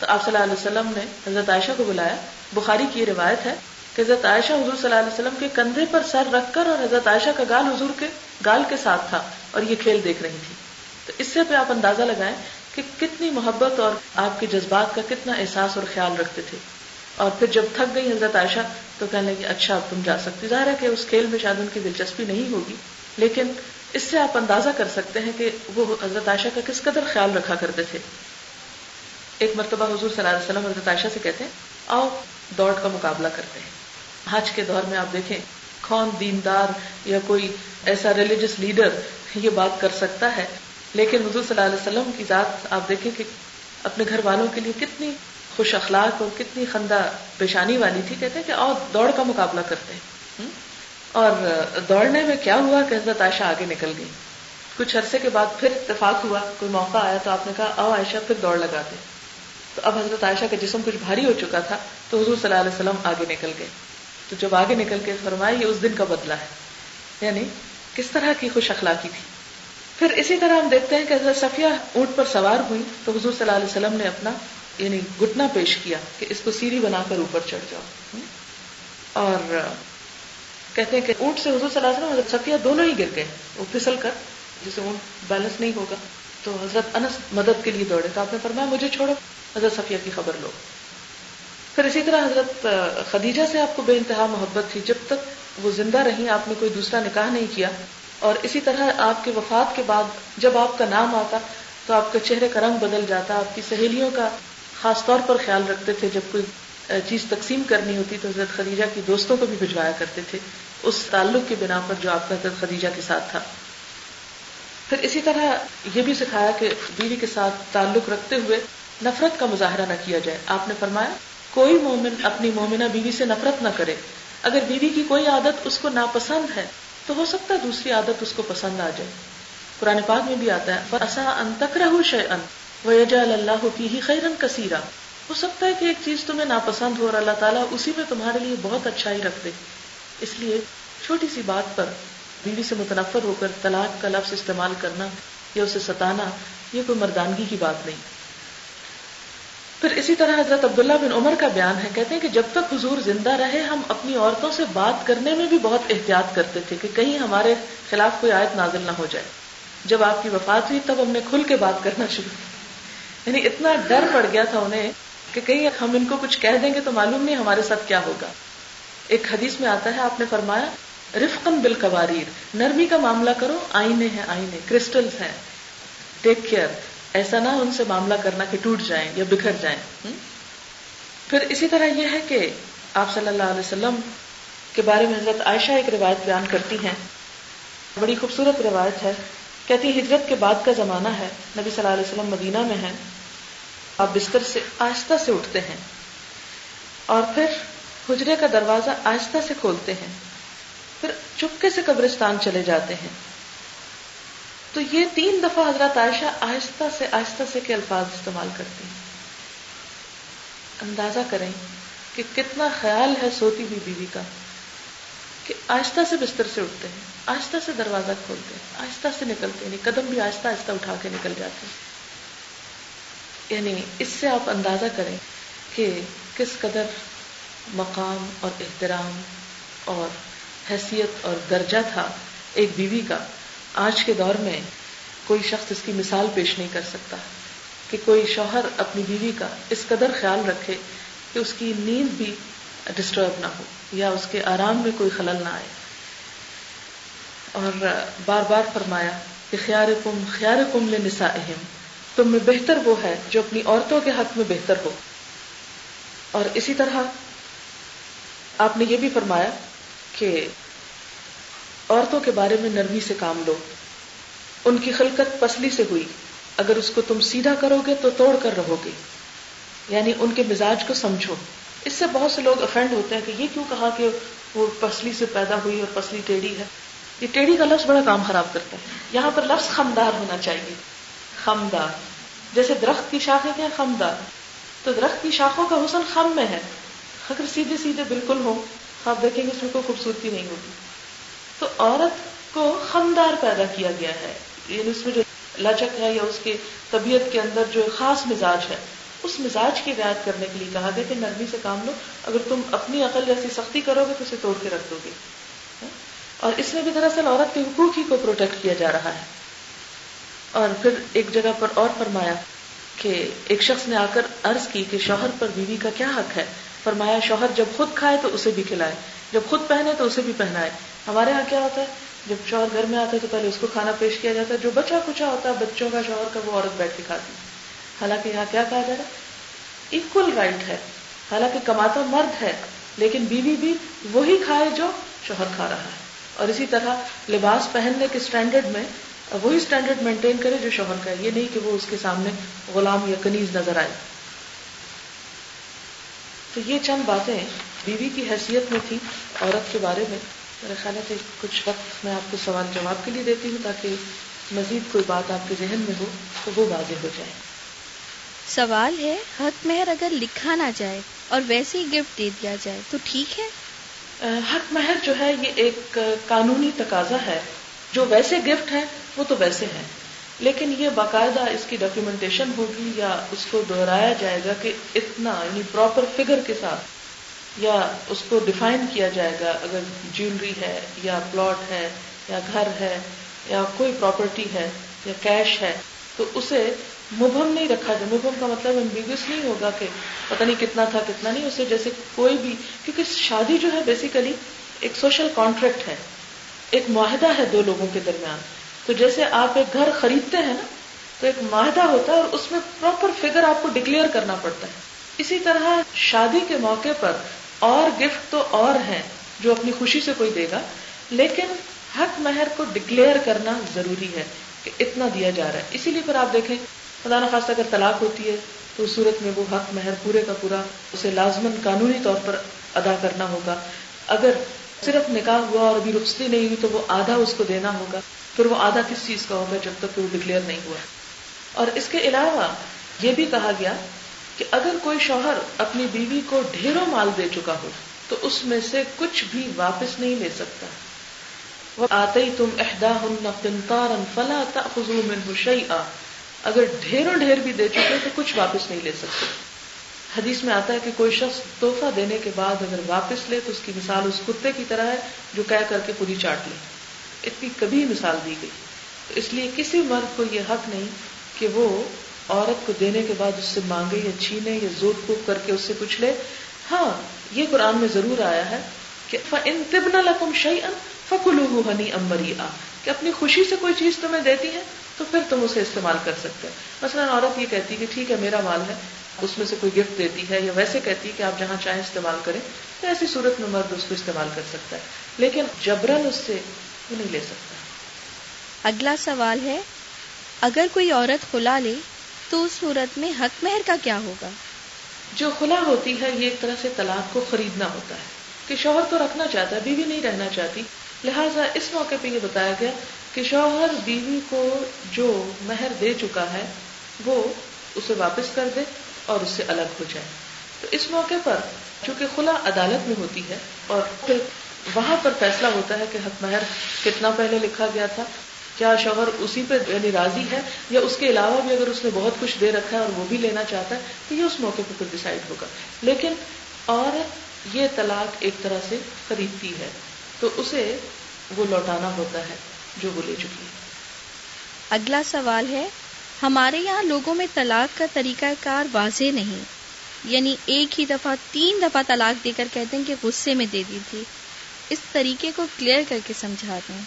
تو آپ صلی اللہ علیہ وسلم نے حضرت عائشہ کو بلایا۔ بخاری کی روایت ہے کہ حضرت عائشہ حضور صلی اللہ علیہ وسلم کے کندھے پر سر رکھ کر اور حضرت عائشہ کا گال حضور کے گال کے ساتھ تھا اور یہ کھیل دیکھ رہی تھی۔ تو اس سے پہ آپ اندازہ لگائیں کہ کتنی محبت اور آپ کے جذبات کا کتنا احساس اور خیال رکھتے تھے۔ اور پھر جب تھک گئی حضرت عائشہ تو کہنے لگی اچھا اب تم جا سکتی۔ ظاہر ہے کہ اس کھیل میں شاید ان کی دلچسپی نہیں ہوگی، لیکن اس سے آپ اندازہ کر سکتے ہیں کہ وہ حضرت عائشہ کا کس قدر خیال رکھا کرتے تھے۔ ایک مرتبہ حضور صلی اللہ علیہ وسلم حضرت عائشہ سے کہتے ہیں، آؤ، دوڑ کا مقابلہ کرتے ہیں۔ حج کے دور میں آپ دیکھیں، کون دیندار یا کوئی ایسا ریلیجس لیڈر یہ بات کر سکتا ہے۔ لیکن حضور صلی اللہ علیہ وسلم کی ذات آپ دیکھیں کہ اپنے گھر والوں کے لیے کتنی خوش اخلاق اور کتنی خندہ پیشانی والی تھی۔ کہتے ہیں کہ اور دوڑ کا مقابلہ کرتے ہیں۔ اور دوڑنے میں کیا ہوا کہ حضرت عائشہ آگے نکل گئی؟ کچھ عرصے کے بعد پھر اتفاق ہوا، کوئی موقع آیا تو آپ نے کہا، آؤ عائشہ پھر دوڑ لگا دے تو اب حضرت عائشہ کا جسم کچھ بھاری ہو چکا تھا تو حضور صلی اللہ علیہ وسلم آگے نکل گئے۔ تو جب آگے نکل کے فرمایا، یہ اس دن کا بدلہ ہے۔ یعنی کس طرح کی خوش اخلاقی تھی۔ پھر اسی طرح ہم دیکھتے ہیں کہ حضرت صفیہ اونٹ پر سوار ہوئی تو حضور صلی اللہ علیہ وسلم نے اپنا یعنی گٹنا پیش کیا کہ اس کو سیری بنا کر اوپر چڑھ جاؤ۔ اور کہتے ہیں کہ اونٹ سے حضور صلی اللہ علیہ وسلم صفیہ دونوں ہی گر گئے۔ وہ پھسل کر جسے اونٹ بیلنس نہیں ہوگا۔ تو حضرت انس مدد کے لیے دوڑے۔ تو آپ نے فرمایا، مجھے چھوڑو۔ حضرت صفیہ کی خبر لو۔ پھر اسی طرح حضرت خدیجہ سے آپ کو بے انتہا محبت تھی۔ جب تک وہ زندہ رہی آپ نے کوئی دوسرا نکاح نہیں کیا۔ اور اسی طرح آپ کے وفات کے بعد جب آپ کا نام آتا، تو آپ کے چہرے کا رنگ بدل جاتا۔ آپ کی سہیلیوں کا خاص طور پر خیال رکھتے تھے جب کوئی چیز تقسیم کرنی ہوتی تو حضرت خدیجہ کی دوستوں کو بھی بھجوایا کرتے تھے، اس تعلق کی بنا پر جو آپ کا حضرت خدیجہ کے ساتھ تھا۔ پھر اسی طرح یہ بھی سکھایا کہ بیوی کے ساتھ تعلق رکھتے ہوئے نفرت کا مظاہرہ نہ کیا جائے۔ آپ نے فرمایا، کوئی مومن اپنی مومنہ بیوی سے نفرت نہ کرے۔ اگر بیوی کی کوئی عادت اس کو ناپسند ہے، تو ہو سکتا ہے دوسری عادت اس کو پسند آ جائے۔ قرآن پاک میں بھی آتا ہے اصا ان تک رہو شے ان اللہ کی ہی خیرن کثیرا ہو سکتا ہے کہ ایک چیز تمہیں ناپسند ہو اور اللہ تعالیٰ اسی میں تمہارے لیے بہت اچھائی رکھ دے۔ اس لیے چھوٹی سی بات پر بیوی سے متنفر ہو کر طلاق کا لفظ استعمال کرنا یا اسے ستانا، یہ کوئی مردانگی کی بات نہیں۔ پھر اسی طرح حضرت عبداللہ بن عمر کا بیان ہے، کہتے ہیں کہ جب تک حضور زندہ رہے، ہم اپنی عورتوں سے بات کرنے میں بھی بہت احتیاط کرتے تھے کہ کہیں ہمارے خلاف کوئی آیت نازل نہ ہو جائے۔ جب آپ کی وفات ہوئی، تب ہم نے کھل کے بات کرنا شروع۔ یعنی اتنا ڈر پڑ گیا تھا انہیں کہ کہیں ہم ان کو کچھ کہہ دیں گے تو معلوم نہیں ہمارے ساتھ کیا ہوگا۔ ایک حدیث میں آتا ہے، آپ نے فرمایا رفقن بل نرمی کا معاملہ کرو، آئینے ہیں، آئینے کرسٹلس ہیں۔ ٹیک کیئر ایسا نہ ان سے معاملہ کرنا کہ ٹوٹ جائیں یا بکھر جائیں۔ پھر اسی طرح یہ ہے کہ آپ صلی اللہ علیہ وسلم کے بارے میں حضرت عائشہ ایک روایت بیان کرتی ہیں۔ بڑی خوبصورت روایت ہے۔ کہتی ہجرت کے بعد کا زمانہ ہے، نبی صلی اللہ علیہ وسلم مدینہ میں ہے آپ بستر سے آہستہ سے اٹھتے ہیں اور پھر حجرے کا دروازہ آہستہ سے کھولتے ہیں پھر چپکے سے قبرستان چلے جاتے ہیں تو یہ تین دفعہ حضرت عائشہ آہستہ سے آہستہ سے کے الفاظ استعمال کرتی ہیں اندازہ کریں کہ کتنا خیال ہے سوتی ہوئی بیوی کا کہ آہستہ سے بستر سے اٹھتے ہیں، آہستہ سے دروازہ کھولتے ہیں، آہستہ سے نکلتے ہیں، قدم بھی آہستہ آہستہ اٹھا کے نکل جاتے ہیں۔ یعنی اس سے آپ اندازہ کریں کہ کس قدر مقام اور احترام اور حیثیت اور درجہ تھا ایک بیوی کا۔ آج کے دور میں کوئی شخص اس کی مثال پیش نہیں کر سکتا کہ کوئی شوہر اپنی بیوی کا اس قدر خیال رکھے کہ اس کی نیند بھی ڈسٹرب نہ ہو یا اس کے آرام میں کوئی خلل نہ آئے۔ اور بار بار فرمایا کہ خیار کم خیار کم لے نسا اہم تم میں بہتر وہ ہے جو اپنی عورتوں کے حق میں بہتر ہو۔ اور اسی طرح آپ نے یہ بھی فرمایا کہ عورتوں کے بارے میں نرمی سے کام لو۔ ان کی خلقت پسلی سے ہوئی۔ اگر اس کو تم سیدھا کرو گے تو توڑ کر رہو گے۔ یعنی ان کے مزاج کو سمجھو۔ اس سے بہت سے لوگ افینڈ ہوتے ہیں کہ یہ کیوں کہا کہ وہ پسلی سے پیدا ہوئی اور پسلی ٹیڑھی ہے۔ یہ ٹیڑھی کا لفظ بڑا کام خراب کرتا ہے۔ یہاں پر لفظ خمدار ہونا چاہیے۔ خمدار۔ جیسے درخت کی شاخیں کیا خمدار تو درخت کی شاخوں کا حسن خم میں ہے۔ اگر سیدھے سیدھے بالکل ہو آپ دیکھیں گے اس میں کوئی خوبصورتی نہیں ہوگی۔ تو عورت کو خمدار پیدا کیا گیا ہے۔ یعنی اس میں جو لچک ہے یا اس کی طبیعت کے اندر جو خاص مزاج ہے، اس مزاج کی رعایت کرنے کے لیے کہا گیا کہ نرمی سے کام لو۔ اگر تم اپنی عقل جیسی سختی کرو گے تو اسے توڑ کے رکھ دو گے۔ اور اس میں بھی دراصل عورت کے حقوق ہی کو پروٹیکٹ کیا جا رہا ہے۔ اور پھر ایک جگہ پر اور فرمایا کہ ایک شخص نے آ کر عرض کی کہ شوہر پر بیوی کا کیا حق ہے؟ فرمایا، شوہر جب خود کھائے تو اسے بھی کھلائے، جب خود پہنے تو اسے بھی پہنائے۔ ہمارے یہاں کیا ہوتا ہے؟ جب شوہر گھر میں آتا ہے تو پہلے اس کو کھانا پیش کیا جاتا ہے۔ جو بچا کچا ہوتا ہے، بچوں کا شوہر کا، وہ عورت بیٹھ کے کھاتی حالانکہ یہاں کیا کہا جا رہا ہے؟ اکول رائٹ ہے۔ حالانکہ کماتا مرد ہے، لیکن بیوی بھی وہی کھائے جو شوہر کھا رہا ہے۔ اور اسی طرح لباس پہننے کے اسٹینڈرڈ میں وہی اسٹینڈرڈ مینٹین کرے جو شوہر کا ہے۔ یہ نہیں کہ وہ اس کے سامنے غلام یا کنیز نظر آئے۔ تو یہ چند باتیں بیوی کی حیثیت میں تھی عورت کے بارے میں۔ میرا خیال ہے کہ کچھ وقت میں آپ کو سوال جواب کے لیے دیتی ہوں تاکہ مزید کوئی بات آپ کے ذہن میں ہو تو وہ واضح ہو جائے۔ سوال ہے حق مہر اگر لکھا نہ جائے اور ویسے ہی گفٹ دے دیا جائے تو ٹھیک ہے؟ حق مہر جو ہے یہ ایک قانونی تقاضا ہے۔ جو ویسے گفٹ ہے وہ تو ویسے ہے لیکن یہ باقاعدہ اس کی ڈاکیومنٹیشن ہوگی یا اس کو دہرایا جائے گا کہ اتنا یعنی پراپر فگر کے ساتھ، یا اس کو ڈیفائن کیا جائے گا۔ اگر جیولری ہے، یا پلاٹ ہے، یا گھر ہے، یا کوئی پراپرٹی ہے، یا کیش ہے، تو اسے مبہم نہیں رکھا جائے۔ مبہم کا مطلب امبیگس نہیں ہوگا کہ پتہ نہیں کتنا تھا، کتنا نہیں۔ اسے جیسے کوئی بھی، کیونکہ شادی جو ہے بیسیکلی ایک سوشل کانٹریکٹ ہے۔ ایک معاہدہ ہے دو لوگوں کے درمیان۔ تو جیسے آپ ایک گھر خریدتے ہیں نا، تو ایک معاہدہ ہوتا ہے اور اس میں پراپر فگر آپ کو ڈکلیئر کرنا پڑتا ہے۔ اسی طرح شادی کے موقع پر اور گفٹ تو اور ہیں جو اپنی خوشی سے کوئی دے گا، لیکن حق مہر کو ڈکلیئر کرنا ضروری ہے کہ اتنا دیا جا رہا ہے۔ اسی لیے پھر آپ دیکھیں، خدا نخواستہ اگر طلاق ہوتی ہے تو اس صورت میں وہ حق مہر پورے کا پورا اسے لازمن قانونی طور پر ادا کرنا ہوگا۔ اگر صرف نکاح ہوا اور ابھی رخصتی نہیں ہوئی تو وہ آدھا اس کو دینا ہوگا۔ پھر وہ آدھا کس چیز کا ہوگا جب تک وہ ڈکلیئر نہیں ہوا۔ اور اس کے علاوہ یہ بھی کہا گیا کہ اگر کوئی شوہر اپنی بیوی کو ڈھیروں مال دے چکا ہو تو اس میں سے کچھ بھی واپس نہیں لے سکتا۔ وہ آتے ہی تم احدا ہن فلا خزو میں اگر ڈھیروں ڈھیر بھی دے چکے تو کچھ واپس نہیں لے سکتے۔ حدیث میں آتا ہے کہ کوئی شخص تحفہ دینے کے بعد اگر واپس لے تو اس کی مثال اس کتے کی طرح ہے جو کہہ کر کے پوری چاٹ لے۔ اتنی کبھی مثال دی گئی۔ تو اس لیے کسی مرد کو یہ حق نہیں کہ وہ عورت کو دینے کے بعد اس سے مانگے یا چھینے یا زور کو کر کے اس سے پوچھ لے۔ ہاں یہ قرآن میں ضرور آیا ہے کہ ان تبنا لکم شعی ان فکلو ہنی امری آ کہ اپنی خوشی سے کوئی چیز تمہیں دیتی ہے تو پھر تم اسے استعمال کر سکتے مثلا عورت یہ کہتی کہ ٹھیک ہے، میرا مال ہے۔ اس میں سے کوئی گفٹ دیتی ہے یا ویسے کہتی ہے کہ آپ جہاں چاہیں استعمال کریں تو ایسی صورت میں مرد اس کو استعمال کر سکتا ہے۔ لیکن جبرن اس سے وہ نہیں لے سکتا۔ اگلا سوال ہے اگر کوئی عورت کھلا لے تو اس صورت میں حق مہر کا کیا ہوگا؟ جو خلا ہوتی ہے یہ ایک طرح سے طلاق کو خریدنا ہوتا ہے۔ کہ شوہر تو رکھنا چاہتا ہے بیوی نہیں رہنا چاہتی۔ لہٰذا اس موقع پہ یہ بتایا گیا کہ شوہر بیوی کو جو مہر دے چکا ہے وہ اسے واپس کر دے۔ اور اس سے الگ ہو جائے۔ تو اس موقع پر چونکہ خلا عدالت میں ہوتی ہے اور پھر وہاں پر فیصلہ ہوتا ہے کہ حق مہر کتنا پہلے لکھا گیا تھا، کیا شوہر اسی پہ یعنی راضی ہے یا اس کے علاوہ بھی اگر اس نے بہت کچھ دے رکھا ہے اور وہ بھی لینا چاہتا ہے، تو یہ اس موقع پہ پھر ڈسائڈ ہوگا۔ لیکن عورت یہ طلاق ایک طرح سے خریدتی ہے، تو اسے وہ لوٹانا ہوتا ہے جو وہ لے چکی ہے۔ اگلا سوال ہے ہمارے یہاں لوگوں میں طلاق کا طریقہ کار واضح نہیں۔ یعنی ایک ہی دفعہ، تین دفعہ طلاق دے کر کہتے ہیں کہ غصے میں دے دی تھی۔ اس طریقے کو کلیئر کر کے سمجھا دیں۔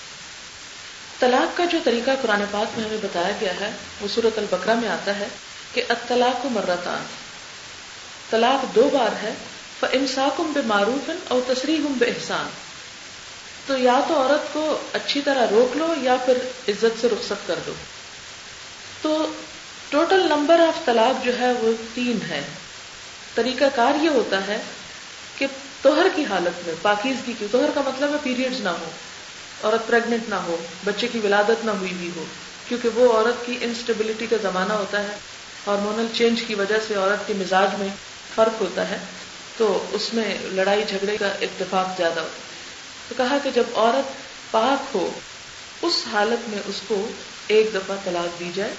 طلاق کا جو طریقہ قرآن پاک میں ہمیں بتایا گیا ہے، وہ صورت البقرہ میں آتا ہے کہ اطلاق کو مرتان۔ طلاق دو بار ہے انساکم بے معروف اور تصریح بے احسان تو یا تو عورت کو اچھی طرح روک لو یا پھر عزت سے رخصت کر دو۔ تو ٹوٹل نمبر آف طلاق جو ہے وہ تین ہے۔ طریقہ کار یہ ہوتا ہے کہ توہر کی حالت میں، پاکیزگی کی توہر کا مطلب ہے پیریڈز نہ ہو عورت پریگنٹ نہ ہو، بچے کی ولادت نہ ہوئی بھی ہو، کیونکہ وہ عورت کی انسٹیبلٹی کا زمانہ ہوتا ہے۔ ہارمونل چینج کی وجہ سے عورت کے مزاج میں فرق ہوتا ہے، تو اس میں لڑائی جھگڑے کا اتفاق زیادہ ہوتا ہے۔ تو کہا کہ جب عورت پاک ہو، اس حالت میں اس کو ایک دفعہ طلاق دی جائے۔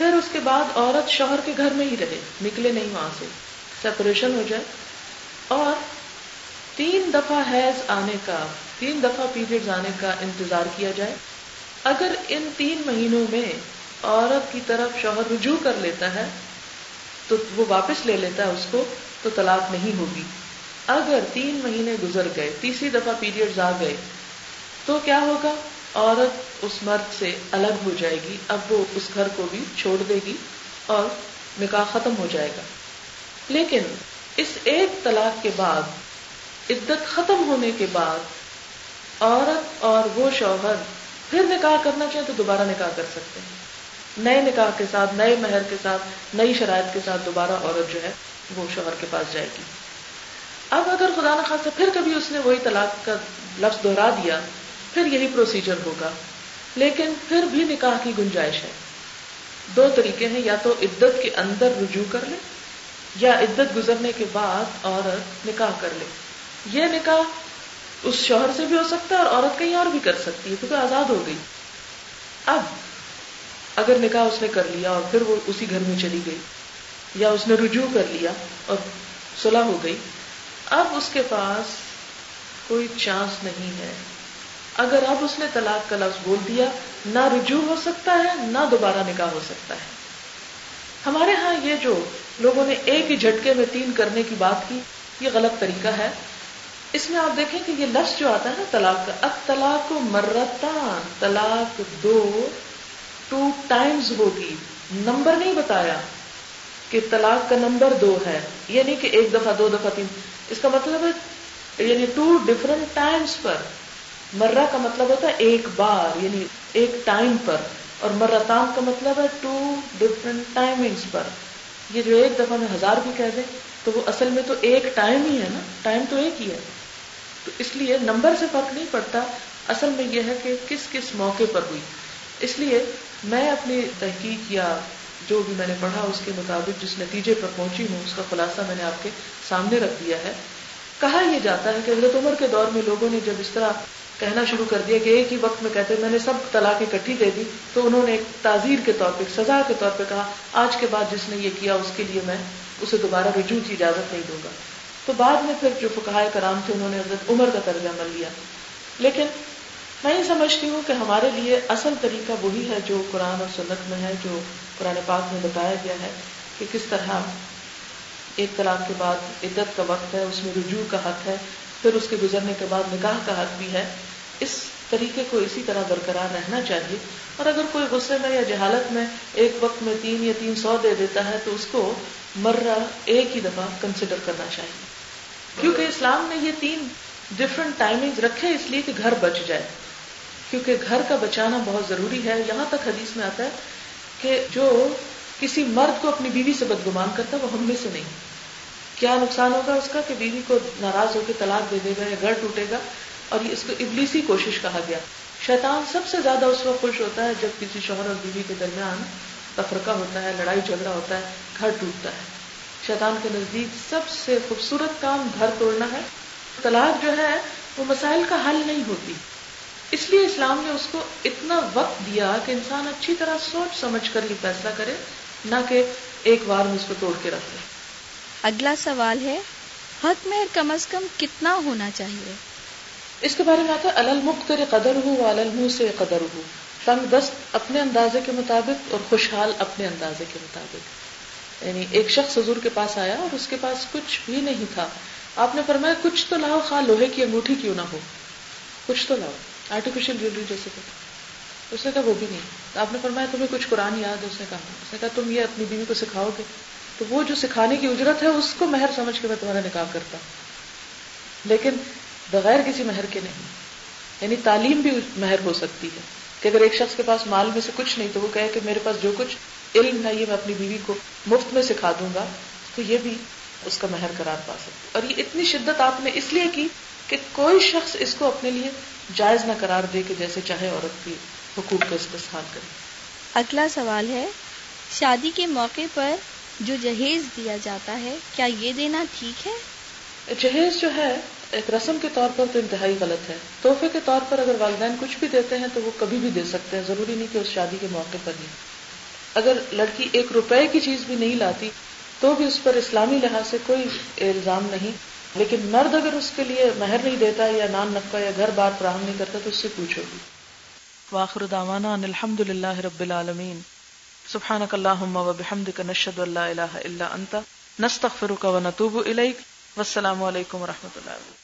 پھر اس کے بعد عورت شوہر کے گھر میں ہی رہے، نکلے نہیں وہاں سے۔ سیپریشن ہو جائے۔ اور تین دفعہ حیض آنے کا، تین دفعہ پیریڈ آنے کا انتظار کیا جائے۔ اگر ان تین مہینوں میں عورت کی طرف شوہر رجوع کر لیتا ہے، تو وہ واپس لے لیتا ہے اس کو، تو طلاق نہیں ہوگی۔ اگر تین مہینے گزر گئے، تیسری دفعہ پیریڈ آ گئے، تو کیا ہوگا؟ عورت اس مرد سے الگ ہو جائے گی، اب وہ اس گھر کو بھی چھوڑ دے گی اور نکاح ختم ہو جائے گا۔ لیکن اس ایک طلاق کے بعد، عدت ختم ہونے کے بعد عورت اور وہ شوہر پھر نکاح کرنا چاہیں تو دوبارہ نکاح کر سکتے ہیں۔ نئے نکاح کے ساتھ، نئے مہر کے ساتھ، نئی شرائط کے ساتھ دوبارہ عورت جو ہے وہ شوہر کے پاس جائے گی۔ اب اگر خدا نخواستہ پھر کبھی اس نے وہی طلاق کا لفظ دوہرا دیا پھر یہی پروسیجر ہوگا۔ لیکن پھر بھی نکاح کی گنجائش ہے۔ دو طریقے ہیں، یا تو عدت کے اندر رجوع کر لے، یا عدت گزرنے کے بعد عورت نکاح کر لے۔ یہ نکاح اس شوہر سے بھی ہو سکتا ہے اور عورت کہیں اور بھی کر سکتی ہے، کیونکہ آزاد ہو گئی۔ اب اگر نکاح اس نے کر لیا اور پھر وہ اسی گھر میں چلی گئی، یا اس نے رجوع کر لیا اور صلح ہو گئی، اب اس کے پاس کوئی چانس نہیں ہے۔ اگر اب اس نے طلاق کا لفظ بول دیا، نہ رجوع ہو سکتا ہے، نہ دوبارہ نکاح ہو سکتا ہے۔ ہمارے ہاں یہ جو لوگوں نے ایک ہی جھٹکے میں تین کرنے کی بات کی، یہ غلط طریقہ ہے۔ اس میں آپ دیکھیں کہ یہ لفظ جو آتا ہے نا، طلاق کا اب طلاق مرتان، طلاق دو ٹو ٹائمز ہوگی۔ نمبر نہیں بتایا کہ طلاق کا نمبر دو ہے۔ یہ نہیں کہ ایک دفعہ، دو دفعہ، تین۔ اس کا مطلب ہے یعنی ٹو ڈفرنٹ ٹائمس پر مرہ کا مطلب ہوتا ہے ایک بار یعنی ایک ٹائم پر، اور مرتان کا مطلب ہے ٹو ڈفرنٹ ٹائمنگس پر۔ یہ جو ایک دفعہ میں ہزار بھی کہہ دیں تو وہ اصل میں تو ایک ٹائم ہی ہے نا۔ ٹائم تو ایک ہی ہے۔ تو اس لیے نمبر سے فرق نہیں پڑتا۔ اصل میں یہ ہے کہ کس کس موقع پر ہوئی۔ اس لیے میں اپنی تحقیق یا جو بھی میں نے پڑھا اس کے مطابق جس نتیجے پر پہنچی ہوں، اس کا خلاصہ میں نے آپ کے سامنے رکھ دیا ہے۔ کہا یہ جاتا ہے کہ حضرت عمر کے دور میں لوگوں نے جب اس طرح کہنا شروع کر دیا کہ ایک ہی وقت میں کہتے میں نے سب طلاق اکٹھی دے دی۔ تو انہوں نے ایک تعزیر کے طور پہ سزا کے طور پہ کہا، آج کے بعد جس نے یہ کیا، اس کے لیے میں اسے دوبارہ رجوع کی اجازت نہیں دوں گا۔ تو بعد میں پھر جو فکائے کرام تھے، انہوں نے حضرت عمر کا طرز عمل لیا۔ لیکن میں یہ سمجھتی ہوں کہ ہمارے لیے اصل طریقہ وہی ہے جو قرآن اور سنت میں ہے، جو قرآن پاک میں بتایا گیا ہے کہ کس طرح ایک طلاق کے بعد عدت کا وقت ہے، اس میں رجوع کا حق ہے، پھر اس کے گزرنے کے بعد نکاح کا حق بھی ہے۔ اس طریقے کو اسی طرح برقرار رہنا چاہیے۔ اور اگر کوئی غصے میں یا جہالت میں ایک وقت میں تین یا تین سو دے دیتا ہے، تو اس کو مرہ ایک ہی دفعہ کنسیڈر کرنا چاہیے۔ کیونکہ اسلام نے یہ تین ڈفرنٹ ٹائمنگ رکھے، اس لیے کہ گھر بچ جائے۔ کیونکہ گھر کا بچانا بہت ضروری ہے۔ یہاں تک حدیث میں آتا ہے کہ جو کسی مرد کو اپنی بیوی سے بدگمان کرتا وہ ہم میں سے نہیں۔ کیا نقصان ہوگا اس کا کہ بیوی کو ناراض ہو کے طلاق دے دے گا یا گھر ٹوٹے گا؟ اور یہ اس کو ابلیسی کوشش کہا گیا۔ شیطان سب سے زیادہ اس وقت خوش ہوتا ہے جب کسی شوہر اور بیوی کے درمیان تفرقہ ہوتا ہے، لڑائی جھگڑا ہوتا ہے، گھر ٹوٹتا ہے۔ شیطان کے نزدیک سب سے خوبصورت کام گھر توڑنا ہے۔ طلاق جو ہے، وہ مسائل کا حل نہیں ہوتی۔ اس لیے اسلام نے اس کو اتنا وقت دیا کہ انسان اچھی طرح سوچ سمجھ کر یہ فیصلہ کرے، نہ کہ ایک بار میں اس کو توڑ کے رکھ اگلا سوال ہے، حق مہر کم از کم کتنا ہونا چاہیے؟ اس کے بارے میں آتا ہے المختر قدر ہو الم سے قدر ہو تنگ دست اپنے اندازے کے مطابق اور خوشحال اپنے اندازے کے مطابق۔ یعنی ایک شخص حضور کے پاس آیا اور اس کے پاس کچھ بھی نہیں تھا۔ آپ نے فرمایا، کچھ تو لاؤ، خواہ لوہے کی انگوٹھی کیوں نہ ہو۔ کچھ تو لاؤ آرٹیفیشل جیولری جیسے کہ اس نے کہا، وہ بھی نہیں۔ آپ نے فرمایا، تمہیں کچھ قرآن یاد ہے؟ اس نے کہا، اس نے کہا، تم یہ اپنی بیوی کو سکھاؤ گے۔ تو وہ جو سکھانے کی اجرت ہے، اس کو مہر سمجھ کے میں تمہارا نکاح کرتا لیکن بغیر کسی مہر کے نہیں۔ یعنی تعلیم بھی مہر ہو سکتی ہے کہ اگر ایک شخص کے پاس مال میں سے کچھ نہیں تو وہ کہے کہ میرے پاس جو کچھ علم ہے یہ میں اپنی بیوی کو مفت میں سکھا دوں گا تو یہ بھی اس کا مہر قرار پا سکتی اور یہ اتنی شدت آپ نے اس لیے کی کہ کوئی شخص اس کو اپنے لیے جائز نہ قرار دے کہ جیسے چاہے عورت کی حقوق کا استحصال کرے۔ اگلا سوال ہے شادی کے موقع پر جو جہیز دیا جاتا ہے کیا یہ دینا ٹھیک ہے؟ جہیز جو ہے ایک رسم کے طور پر تو انتہائی غلط ہے۔ تحفے کے طور پر اگر والدین کچھ بھی دیتے ہیں تو وہ کبھی بھی دے سکتے ہیں۔ ضروری نہیں کہ اس شادی کے موقع پر ہی۔ اگر لڑکی ایک روپے کی چیز بھی نہیں لاتی تو بھی اس پر اسلامی لحاظ سے کوئی الزام نہیں۔ لیکن مرد اگر اس کے لیے مہر نہیں دیتا یا نان نفقہ یا گھر بار فراہم نہیں کرتا تو اس سے پوچھو گی واخر دعوانا ان الحمد للہ رب العالمین۔ سبحانک اللہم و بحمدک الہ الا انت۔ نستغفرک و نتوب الیک۔ والسلام علیکم و رحمۃ اللہ